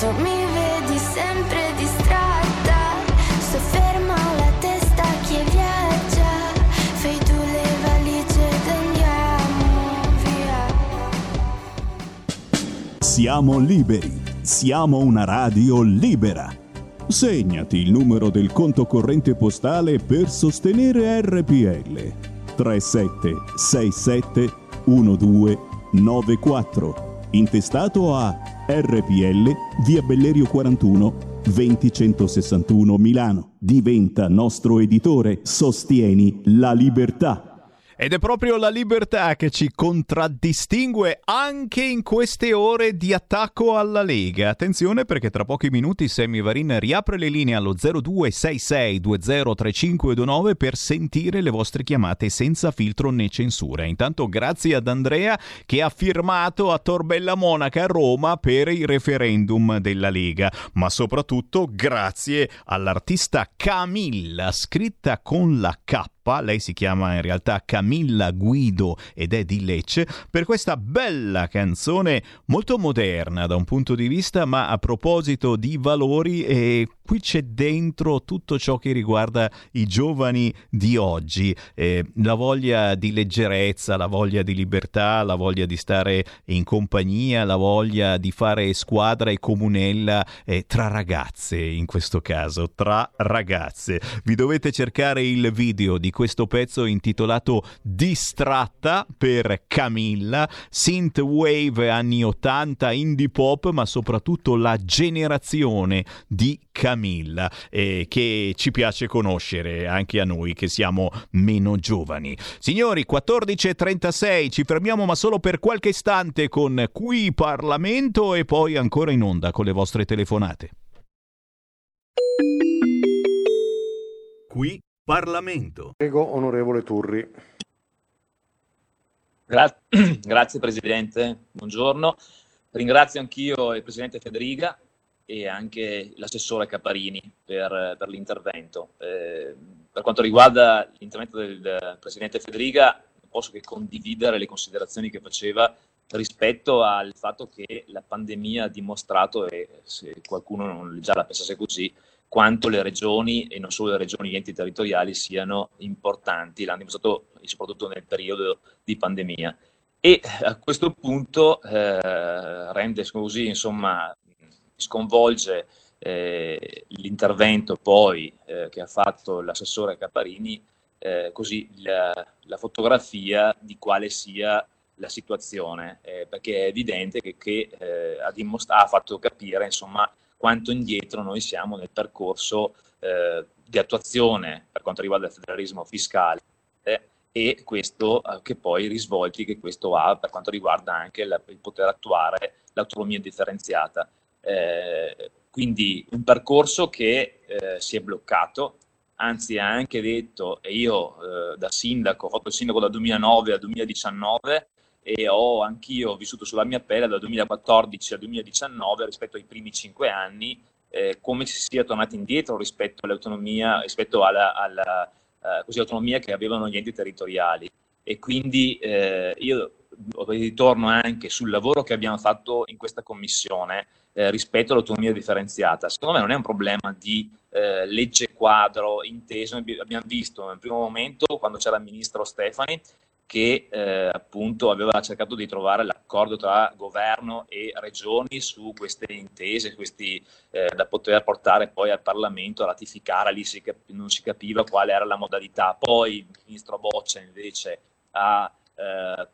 Tu mi vedi sempre distratta, sto ferma la testa che viaggia, fai tu le valigie ed andiamo via. Siamo liberi, siamo una radio libera. Segnati il numero del conto corrente postale per sostenere RPL. 3767 1294. Intestato a RPL via Bellerio 41 20161 Milano. Diventa nostro editore. Sostieni la libertà. Ed è proprio la libertà che ci contraddistingue anche in queste ore di attacco alla Lega. Attenzione perché tra pochi minuti Sammy Varin riapre le linee allo 0266203529 per sentire le vostre chiamate senza filtro né censura. Intanto grazie ad Andrea che ha firmato a Torbella Monaca a Roma per il referendum della Lega, ma soprattutto grazie all'artista Camilla, scritta con la K lei si chiama in realtà Camilla Guido ed è di Lecce, per questa bella canzone molto moderna da un punto di vista, ma a proposito di valori e qui c'è dentro tutto ciò che riguarda i giovani di oggi, eh, la voglia di leggerezza, la voglia di libertà, la voglia di stare in compagnia, la voglia di fare squadra e comunella eh, tra ragazze in questo caso, tra ragazze. Vi dovete cercare il video di questo pezzo intitolato Distratta per Camilla, synthwave anni 80, indie pop, ma soprattutto la generazione di Camilla eh, che ci piace conoscere anche a noi che siamo meno giovani. Signori, 14.36, ci fermiamo ma solo per qualche istante con Qui Parlamento e poi ancora in onda con le vostre telefonate. Qui Parlamento. Prego, onorevole Turri. Gra- Grazie Presidente, buongiorno. Ringrazio anch'io il Presidente Federica e anche l'assessore Caparini per, per l'intervento. Eh, per quanto riguarda l'intervento del, del Presidente Federica, non posso che condividere le considerazioni che faceva rispetto al fatto che la pandemia ha dimostrato, e se qualcuno non già la pensasse così, quanto le regioni e non solo le regioni gli enti territoriali siano importanti, l'hanno dimostrato soprattutto nel periodo di pandemia. E a questo punto eh, rende così, insomma, sconvolge eh, l'intervento poi eh, che ha fatto l'assessore Caparini, eh, così la, la, fotografia di quale sia la situazione, eh, perché è evidente che, che eh, ha, dimostra- ha fatto capire, insomma, quanto indietro noi siamo nel percorso eh, di attuazione per quanto riguarda il federalismo fiscale eh, e questo eh, che poi risvolti che questo ha per quanto riguarda anche la, il poter attuare l'autonomia differenziata. Eh, quindi un percorso che eh, si è bloccato, anzi ha anche detto, e io eh, da sindaco, ho fatto il sindaco dal 2009 al 2019, e ho anch'io vissuto sulla mia pelle dal 2014 al 2019 rispetto ai primi cinque anni eh, come si sia tornati indietro rispetto all'autonomia, rispetto alla, alla eh, così, autonomia che avevano gli enti territoriali. E quindi eh, io ritorno anche sul lavoro che abbiamo fatto in questa commissione eh, rispetto all'autonomia differenziata. Secondo me non è un problema di eh, legge quadro inteso, abbiamo visto nel primo momento quando c'era il ministro Stefani che eh, appunto aveva cercato di trovare l'accordo tra governo e regioni su queste intese, questi, eh, da poter portare poi al Parlamento a ratificare, lì si cap- non si capiva quale era la modalità. Poi il ministro Boccia invece ha, eh,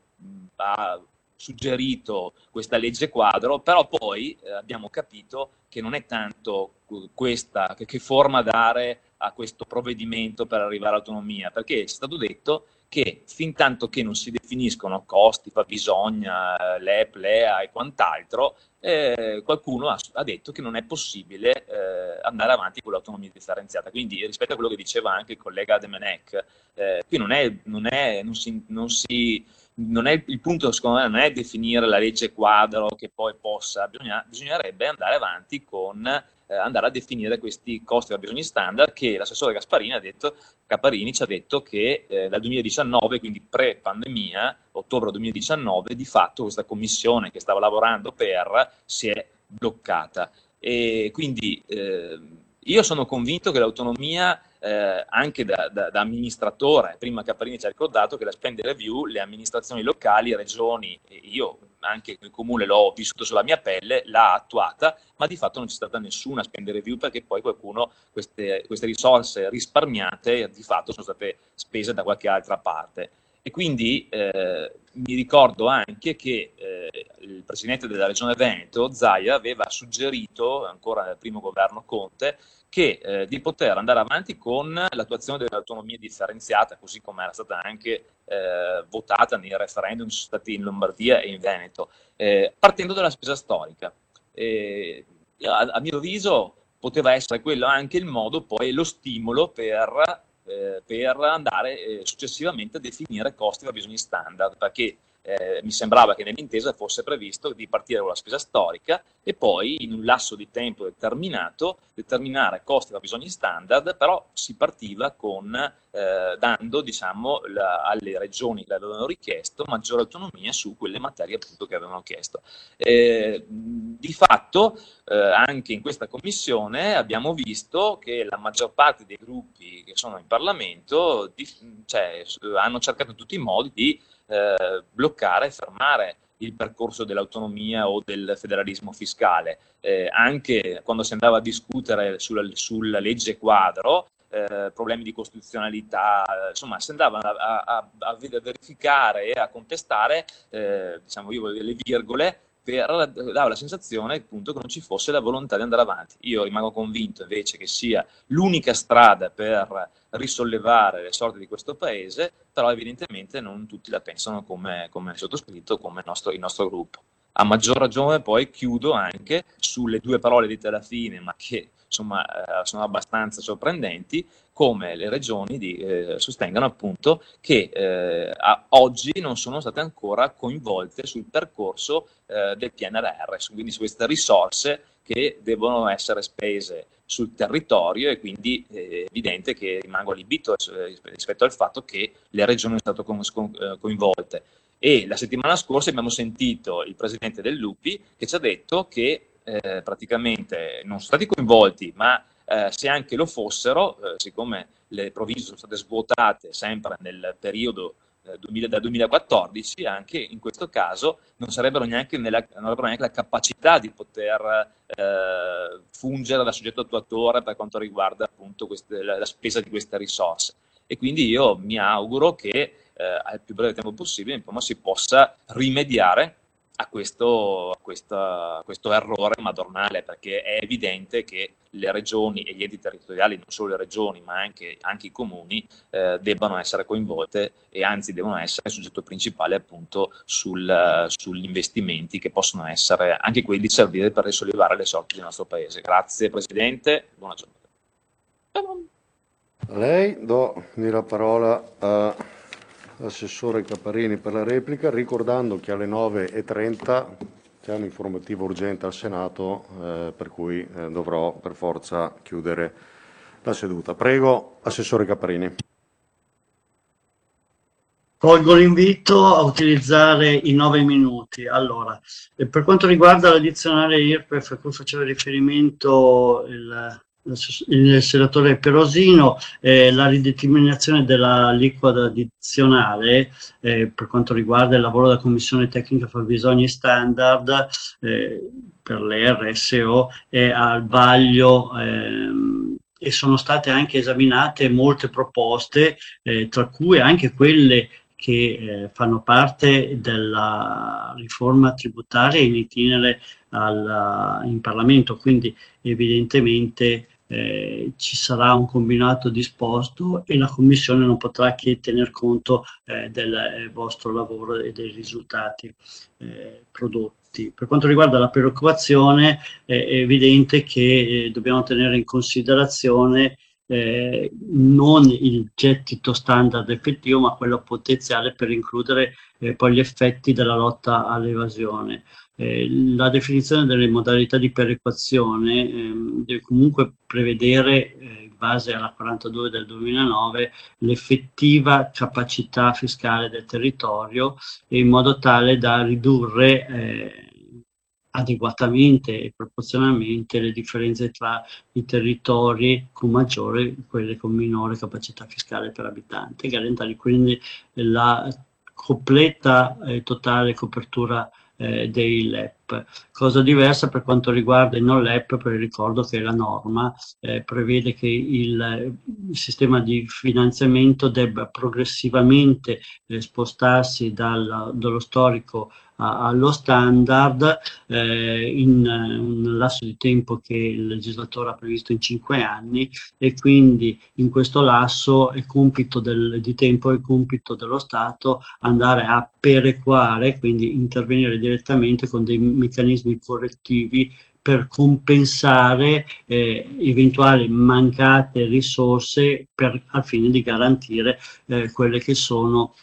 ha suggerito questa legge quadro, però poi eh, abbiamo capito che non è tanto questa, che, che forma dare a questo provvedimento per arrivare all'autonomia, perché è stato detto che fin tanto che non si definiscono costi, fabbisogna, LEP, LEA e quant'altro, eh, qualcuno ha, ha, detto che non è possibile eh, andare avanti con l'autonomia differenziata. Quindi rispetto a quello che diceva anche il collega Demenec, eh, qui non, è, non, è, non, si, non, si, è il punto, secondo me, non è definire la legge quadro che poi possa, bisogna, bisognerebbe andare avanti con eh, andare a definire questi costi e bisogni standard che l'assessore Gasparini ha detto, Caparini ci ha detto che eh, dal 2019, quindi pre-pandemia, ottobre 2019, di fatto questa commissione che stava lavorando per si è bloccata. E quindi eh, io sono convinto che l'autonomia eh, anche da, da, da, amministratore, prima Caparini ci ha ricordato che la spend review, le amministrazioni locali, regioni, io anche il comune l'ho vissuto sulla mia pelle, l'ha attuata, ma di fatto non c'è stata nessuna spend review perché poi qualcuno queste, queste risorse risparmiate di fatto sono state spese da qualche altra parte. E quindi eh, mi ricordo anche che eh, il presidente della regione Veneto, Zaia, aveva suggerito, ancora nel primo governo Conte, che eh, di poter andare avanti con l'attuazione dell'autonomia differenziata, così come era stata anche eh, votata nei referendum stati in Lombardia e in Veneto, eh, partendo dalla spesa storica. A, a, mio avviso poteva essere quello anche il modo, poi lo stimolo per, eh, per andare eh, successivamente a definire costi e bisogni standard, perché eh, mi sembrava che nell'intesa fosse previsto di partire con la spesa storica e poi in un lasso di tempo determinato determinare costi e fabbisogni standard, però si partiva con, eh, dando diciamo, la, alle regioni che avevano richiesto maggiore autonomia su quelle materie appunto che avevano chiesto. Eh, di fatto eh, anche in questa commissione abbiamo visto che la maggior parte dei gruppi che sono in Parlamento di, cioè, hanno cercato in tutti i modi di eh, bloccare e fermare il percorso dell'autonomia o del federalismo fiscale. Eh, anche quando si andava a discutere sulla, sulla legge quadro, eh, problemi di costituzionalità, insomma, si andava a, a, a verificare e a contestare, eh, diciamo io, le virgole per, dava la sensazione appunto che non ci fosse la volontà di andare avanti. Io rimango convinto invece che sia l'unica strada per risollevare le sorti di questo paese, però evidentemente non tutti la pensano come, come sottoscritto, come il nostro, il nostro gruppo. A maggior ragione poi chiudo anche sulle due parole dette alla fine, ma che insomma eh, sono abbastanza sorprendenti, come le regioni di, eh, sostengano appunto che eh, oggi non sono state ancora coinvolte sul percorso eh, del PNRR, quindi su queste risorse che devono essere spese sul territorio e quindi è evidente che rimango allibito eh, rispetto al fatto che le regioni sono state eh, coinvolte. E la settimana scorsa abbiamo sentito il presidente del Lupi che ci ha detto che eh, praticamente non sono stati coinvolti, ma eh, se anche lo fossero, eh, siccome le province sono state svuotate sempre nel periodo eh, 2000, del 2014, anche in questo caso non, sarebbero neanche nella, non avrebbero neanche la capacità di poter eh, fungere da soggetto attuatore per quanto riguarda appunto queste, la, la, spesa di queste risorse. E quindi io mi auguro che eh, al più breve tempo possibile insomma, si possa rimediare a questo, a, questa, a questo, errore madornale, perché è evidente che le regioni e gli enti territoriali, non solo le regioni, ma anche, anche i comuni, eh, debbano essere coinvolte e anzi devono essere il soggetto principale appunto sul, sugli investimenti che possono essere anche quelli servire per risollevare le sorti del nostro Paese. Grazie Presidente, buona giornata. A lei do la parola a l'assessore Caparini per la replica, ricordando che alle 9.30 c'è un'informativa urgente al Senato, eh, per cui eh, dovrò per forza chiudere la seduta. Prego, Assessore Caparini. Colgo l'invito a utilizzare i nove minuti. Allora, per quanto riguarda l'addizionale IRPEF a cui faceva riferimento il il senatore Perosino, eh, la rideterminazione dell'aliquota addizionale eh, per quanto riguarda il lavoro della Commissione Tecnica Fabbisogni Standard eh, per le RSO è al vaglio ehm, e sono state anche esaminate molte proposte, eh, tra cui anche quelle che eh, fanno parte della riforma tributaria in itinere al, in Parlamento, quindi evidentemente eh, ci sarà un combinato disposto e la Commissione non potrà che tener conto eh, del eh, vostro lavoro e dei risultati eh, prodotti. Per quanto riguarda la preoccupazione, è evidente che eh, dobbiamo tenere in considerazione eh, non il gettito standard effettivo, ma quello potenziale per includere poi gli effetti della lotta all'evasione. Eh, la definizione delle modalità di perequazione ehm, deve comunque prevedere, eh, in base alla 42 del 2009, l'effettiva capacità fiscale del territorio in modo tale da ridurre eh, adeguatamente e proporzionalmente le differenze tra i territori con maggiore e quelli con minore capacità fiscale per abitante, garantire quindi la completa e totale copertura eh, LEP. Cosa diversa per quanto riguarda i non LEP, per ricordo che la norma eh, prevede che il, il, sistema di finanziamento debba progressivamente eh, spostarsi dal, dallo storico allo standard eh, in un lasso di tempo che il legislatore ha previsto in cinque anni e quindi in questo lasso è compito del, di tempo è compito dello Stato andare a perequare, quindi intervenire direttamente con dei meccanismi correttivi per compensare eh, eventuali mancate risorse per, al fine di garantire eh, quelle che sono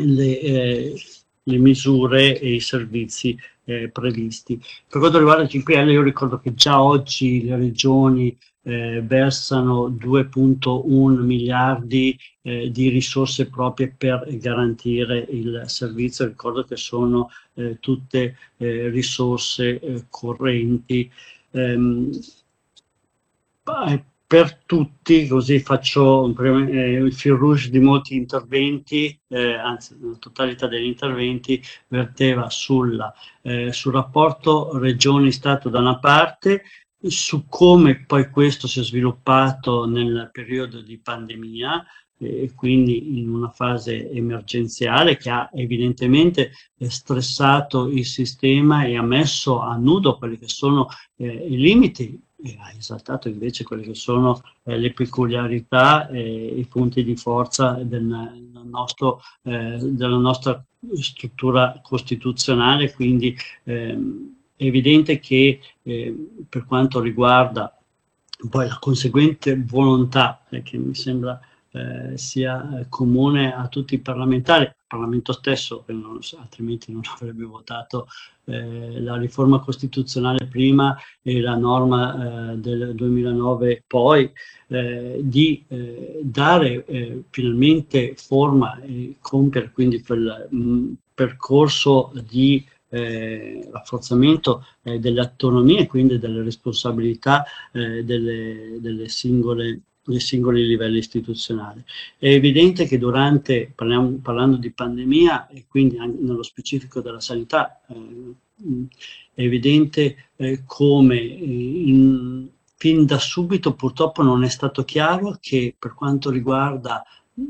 le, eh, le misure e i servizi eh, previsti. Per quanto riguarda il CPL, io ricordo che già oggi le regioni eh, versano 2.1 miliardi eh, di risorse proprie per garantire il servizio. Ricordo che sono eh, tutte eh, risorse eh, correnti. Ehm, per tutti, così faccio eh, il fil rouge di molti interventi, eh, anzi la totalità degli interventi verteva sulla, eh, sul rapporto regioni-Stato da una parte, su come poi questo si è sviluppato nel periodo di pandemia, e quindi in una fase emergenziale che ha evidentemente stressato il sistema e ha messo a nudo quelli che sono eh, i limiti e ha esaltato invece quelle che sono eh, le peculiarità e i punti di forza del, del nostro, eh, della nostra struttura costituzionale, quindi ehm, è evidente che eh, per quanto riguarda poi la conseguente volontà, eh, che mi sembra eh, sia comune a tutti i parlamentari, il Parlamento stesso, non, altrimenti non avrebbe votato eh, la riforma costituzionale prima e la norma eh, del 2009 poi, eh, di eh, dare eh, finalmente forma e compiere quindi quel mh, percorso di eh, rafforzamento eh, delle autonomie e quindi delle responsabilità eh, delle, delle singole nei singoli livelli istituzionali. È evidente che durante, parliamo, parlando di pandemia e quindi anche nello specifico della sanità, eh, è evidente eh, come eh, in, fin da subito purtroppo non è stato chiaro che per quanto riguarda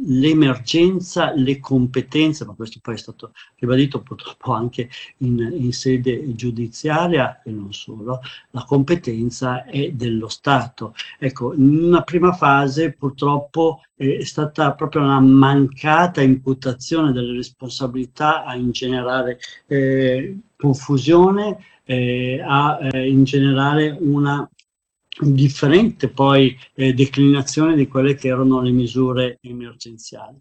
l'emergenza, le competenze, ma questo poi è stato ribadito purtroppo anche in, in, sede giudiziaria e non solo, la competenza è dello Stato. Ecco, in una prima fase purtroppo è stata proprio una mancata imputazione delle responsabilità a ingenerare eh, confusione, eh, a eh, ingenerare una differente poi eh, declinazione di quelle che erano le misure emergenziali.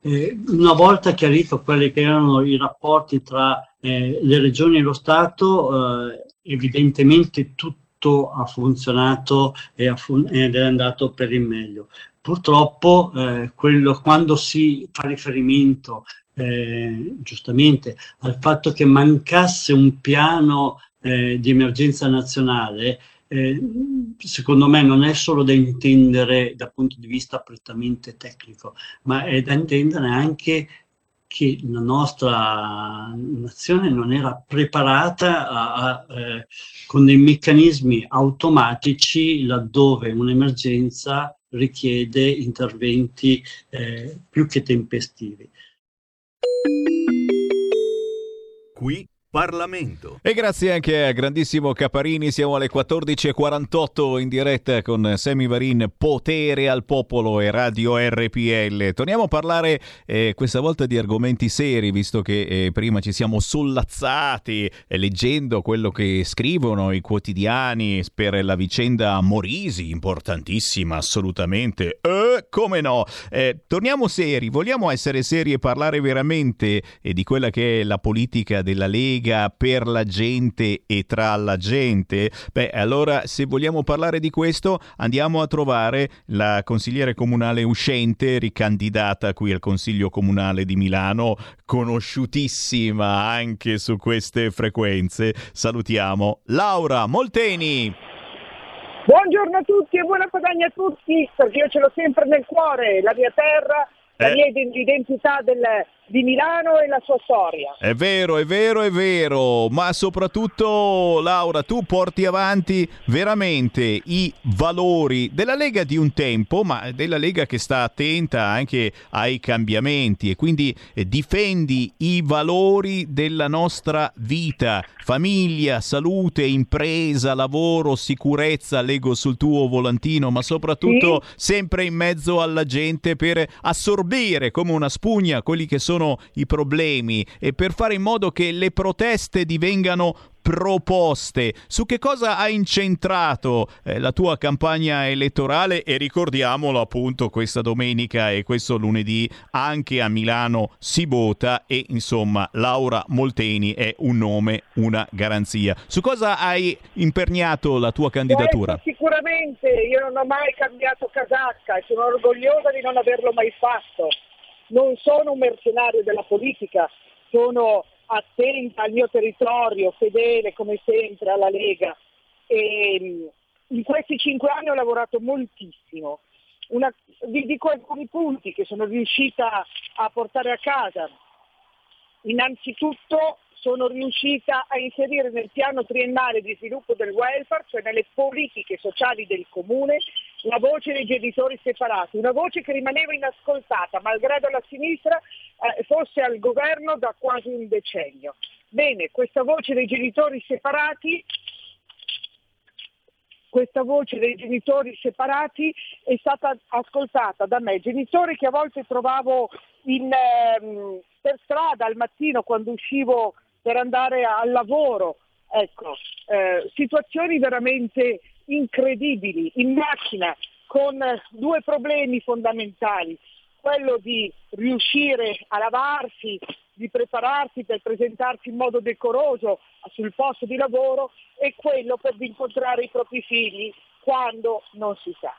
Eh, una volta chiarito quelli che erano i rapporti tra eh, le regioni e lo Stato, eh, evidentemente tutto ha funzionato fun- ed è andato per il meglio. Purtroppo eh, quello, quando si fa riferimento eh, giustamente al fatto che mancasse un piano di emergenza nazionale, eh, secondo me non è solo da intendere dal punto di vista prettamente tecnico, ma è da intendere anche che la nostra nazione non era preparata a, a, eh, con dei meccanismi automatici laddove un'emergenza richiede interventi eh, più che tempestivi. Qui Parlamento. E grazie anche a grandissimo Caparini, siamo alle 14.48 in diretta con Semi Varin, Potere al Popolo e Radio RPL. Torniamo a parlare eh, questa volta di argomenti seri, visto che eh, prima ci siamo sollazzati eh, leggendo quello che scrivono i quotidiani per la vicenda Morisi, importantissima assolutamente. Eh, come no? Eh, torniamo seri, vogliamo essere seri e parlare veramente eh, di quella che è la politica della Lega Lega per la gente e tra la gente? Beh, allora se vogliamo parlare di questo andiamo a trovare la consigliere comunale uscente, ricandidata qui al Consiglio Comunale di Milano, conosciutissima anche su queste frequenze. Salutiamo Laura Molteni. Buongiorno a tutti e buona Padagna a tutti, perché io ce l'ho sempre nel cuore, la mia terra, la eh. mia identità del, di Milano e la sua storia. È vero, è vero, è vero, ma soprattutto Laura, tu porti avanti veramente i valori della Lega di un tempo, ma della Lega che sta attenta anche ai cambiamenti e quindi eh, difendi i valori della nostra vita, famiglia, salute, impresa, lavoro, sicurezza, leggo sul tuo volantino, ma soprattutto sì. sempre in mezzo alla gente per assorbire come una spugna quelli che sono i problemi e per fare in modo che le proteste divengano proposte. Su che cosa ha incentrato eh, la tua campagna elettorale? E ricordiamolo appunto questa domenica e questo lunedì anche a Milano si vota e insomma Laura Molteni è un nome, una garanzia. Su cosa hai imperniato la tua candidatura? Questo sicuramente io non ho mai cambiato casacca e sono orgogliosa di non averlo mai fatto. Non sono un mercenario della politica, sono attenta al mio territorio, fedele come sempre alla Lega. E in questi cinque anni ho lavorato moltissimo. Una, vi dico alcuni punti che sono riuscita a portare a casa. Innanzitutto sono riuscita a inserire nel piano triennale di sviluppo del welfare, cioè nelle politiche sociali del comune, la voce dei genitori separati, una voce che rimaneva inascoltata, malgrado la sinistra eh, fosse al governo da quasi un decennio. Bene, questa voce dei genitori separati questa voce dei genitori separati è stata ascoltata da me, genitori che a volte trovavo in, ehm, per strada al mattino quando uscivo per andare al lavoro, ecco, eh, situazioni veramente incredibili, in macchina, con due problemi fondamentali, quello di riuscire a lavarsi, di prepararsi per presentarsi in modo decoroso sul posto di lavoro e quello per incontrare i propri figli quando non si sa.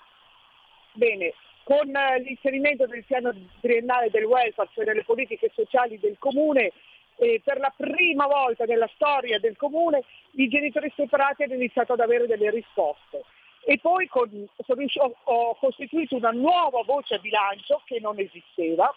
Bene, con l'inserimento del piano triennale del welfare, cioè delle politiche sociali del comune, eh, per la prima volta nella storia del comune i genitori separati hanno iniziato ad avere delle risposte. E poi con, ho, ho costituito una nuova voce a bilancio che non esisteva,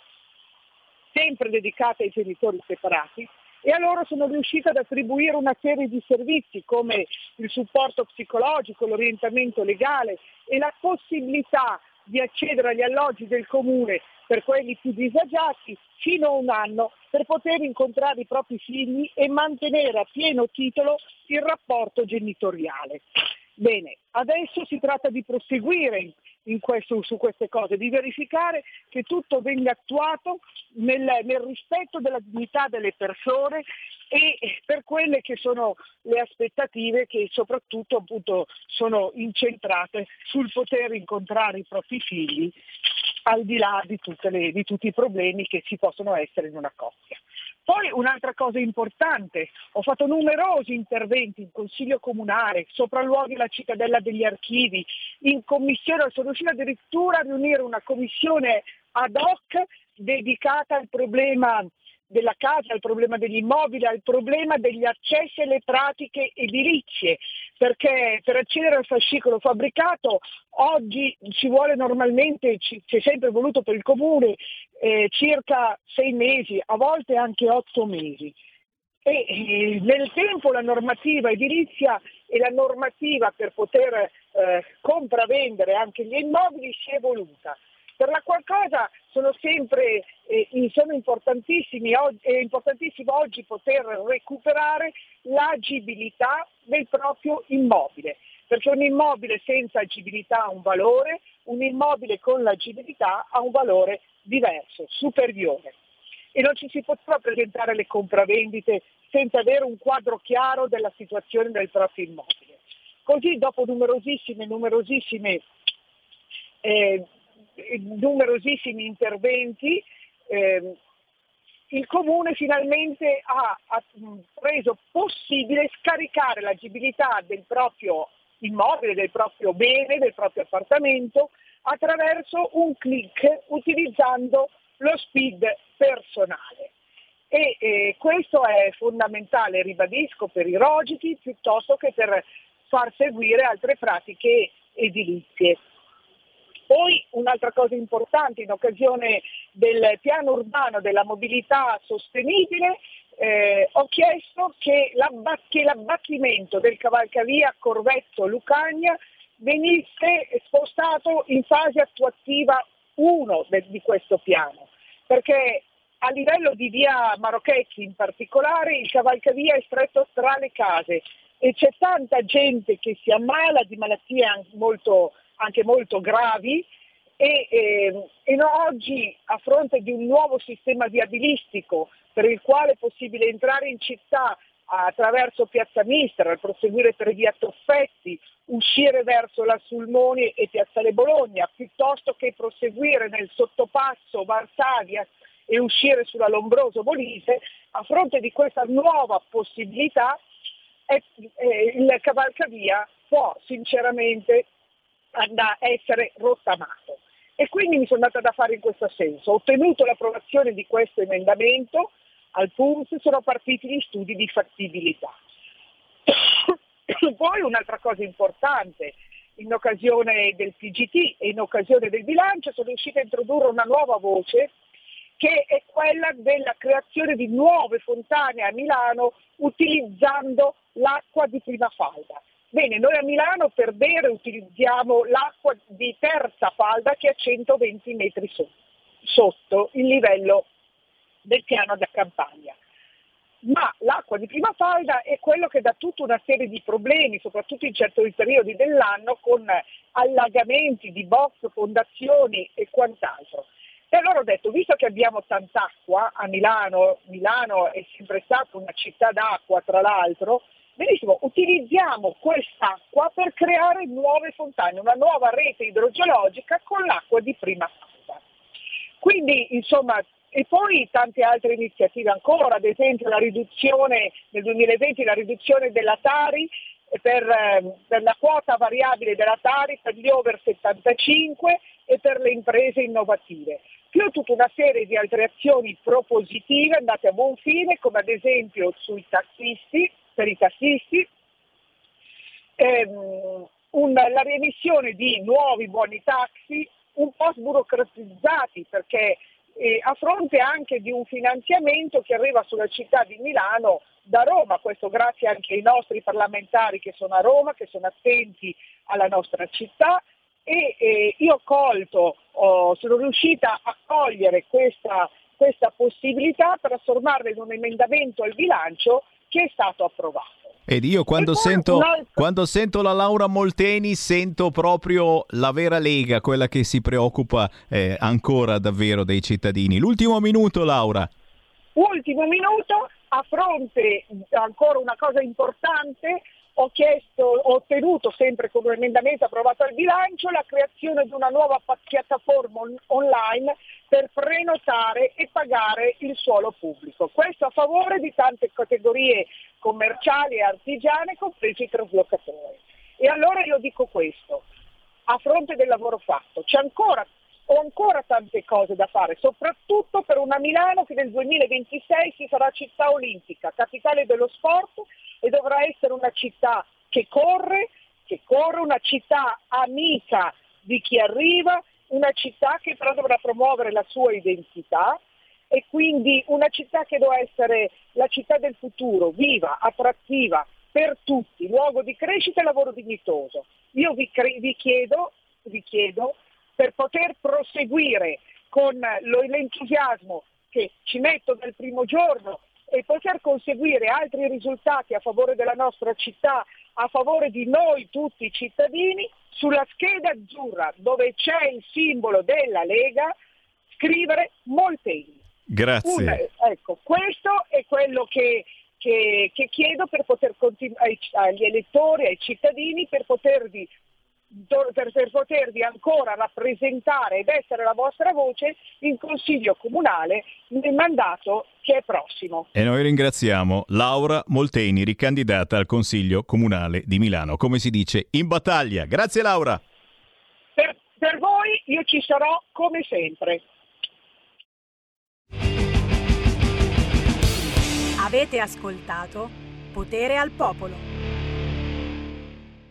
sempre dedicata ai genitori separati, e a loro sono riuscita ad attribuire una serie di servizi come il supporto psicologico, l'orientamento legale e la possibilità di accedere agli alloggi del comune per quelli più disagiati fino a un anno per poter incontrare i propri figli e mantenere a pieno titolo il rapporto genitoriale. Bene, adesso si tratta di proseguire questo, su queste cose, di verificare che tutto venga attuato nel, nel rispetto della dignità delle persone e per quelle che sono le aspettative che soprattutto appunto sono incentrate sul poter incontrare i propri figli al di là di, le, di tutti i problemi che ci possono essere in una coppia. Poi un'altra cosa importante, ho fatto numerosi interventi in consiglio comunale, sopralluoghi la cittadella degli archivi, in commissione, sono riuscita addirittura a riunire una commissione ad hoc dedicata al problema della casa, al problema degli immobili, al problema degli accessi alle pratiche edilizie, perché per accedere al fascicolo fabbricato oggi ci vuole normalmente, ci, è sempre voluto per il comune, eh, circa sei mesi, a volte anche otto mesi. E eh, nel tempo la normativa edilizia e la normativa per poter eh, compravendere anche gli immobili si è evoluta per la qual cosa sono sempre eh, sono importantissimi, è importantissimo oggi poter recuperare l'agibilità del proprio immobile, perché un immobile senza agibilità ha un valore, un immobile con l'agibilità ha un valore diverso, superiore. E non ci si potrà presentare le compravendite senza avere un quadro chiaro della situazione del proprio immobile. Così dopo numerosissime, numerosissime eh, numerosissimi interventi, eh, il Comune finalmente ha, ha, reso possibile scaricare l'agibilità del proprio immobile, del proprio bene, del proprio appartamento attraverso un clic utilizzando lo speed personale. E eh, questo è fondamentale, ribadisco, per i rogiti piuttosto che per far seguire altre pratiche edilizie. Poi un'altra cosa importante in occasione del piano urbano della mobilità sostenibile eh, ho chiesto che, l'abba- che l'abbattimento del cavalcavia Corvetto Lucagna venisse spostato in fase attuativa 1 de- di questo piano, perché a livello di via Marocchetti in particolare il cavalcavia è stretto tra le case e c'è tanta gente che si ammala di malattie molto anche molto gravi E, eh, e no, oggi a fronte di un nuovo sistema viabilistico per il quale è possibile entrare in città attraverso Piazza Mistra, proseguire per via Toffetti, uscire verso la Sulmoni e Piazzale Bologna, piuttosto che proseguire nel sottopasso Varsavia e uscire sulla Lombroso Molise, a fronte di questa nuova possibilità è, eh, il cavalcavia può sinceramente andare, essere rottamato. E quindi mi sono andata da fare in questo senso. Ho ottenuto l'approvazione di questo emendamento, al PUMS sono partiti gli studi di fattibilità. Poi un'altra cosa importante, in occasione del PGT e in occasione del bilancio sono riuscita a introdurre una nuova voce che è quella della creazione di nuove fontane a Milano utilizzando l'acqua di prima falda. Bene, noi a Milano per bere utilizziamo l'acqua di terza falda che è a 120 metri so- sotto il livello del piano da campagna. Ma l'acqua di prima falda è quello che dà tutta una serie di problemi, soprattutto in certi periodi dell'anno, con allagamenti di box, fondazioni e quant'altro. E allora ho detto, visto che abbiamo tanta acqua a Milano, Milano è sempre stata una città d'acqua tra l'altro, benissimo, utilizziamo quest'acqua per creare nuove fontane, una nuova rete idrogeologica con l'acqua di prima falda. Quindi, insomma, e poi tante altre iniziative ancora, ad esempio la riduzione nel 2020 la riduzione della Tari per, eh, per, la quota variabile della Tari per gli over 75 e per le imprese innovative, più tutta una serie di altre azioni propositive andate a buon fine, come ad esempio sui tassisti, per i tassisti, ehm, un, la riemissione di nuovi buoni taxi un po' sburocratizzati perché eh, a fronte anche di un finanziamento che arriva sulla città di Milano da Roma, questo grazie anche ai nostri parlamentari che sono a Roma, che sono attenti alla nostra città. E eh, io ho colto, oh, sono riuscita a cogliere questa, questa possibilità, trasformarla in un emendamento al bilancio che è stato approvato. Ed io quando sento, quando sento, la Laura Molteni sento proprio la vera Lega, quella che si preoccupa eh, ancora davvero dei cittadini. L'ultimo minuto Laura. Ultimo minuto, a fronte ancora una cosa importante, ho chiesto, ho ottenuto sempre con un emendamento approvato al bilancio la creazione di una nuova piattaforma on- online per prenotare e pagare il suolo pubblico. Questo a favore di tante categorie commerciali e artigiane, compresi i traslocatori. E allora io dico questo, a fronte del lavoro fatto, c'è ancora, ho ancora tante cose da fare, soprattutto per una Milano che nel 2026 si sarà città olimpica, capitale dello sport e dovrà essere una città che corre, che corre, una città amica di chi arriva, una città che però dovrà promuovere la sua identità e quindi una città che deve essere la città del futuro, viva, attrattiva per tutti, luogo di crescita e lavoro dignitoso. Io vi, cre- vi, chiedo, vi chiedo, per poter proseguire con l'entusiasmo che ci metto dal primo giorno e poter conseguire altri risultati a favore della nostra città, a favore di noi tutti cittadini, sulla scheda azzurra dove c'è il simbolo della Lega, scrivere Molteni. Grazie. Un, ecco, questo è quello che, che, che chiedo per poter continu- agli elettori, ai cittadini, per potervi per, per, potervi ancora rappresentare ed essere la vostra voce in Consiglio Comunale nel mandato che è prossimo. E noi ringraziamo Laura Molteni, ricandidata al Consiglio Comunale di Milano. Come si dice, in battaglia. Grazie Laura. Per, per voi io ci sarò come sempre. Avete ascoltato Potere al Popolo.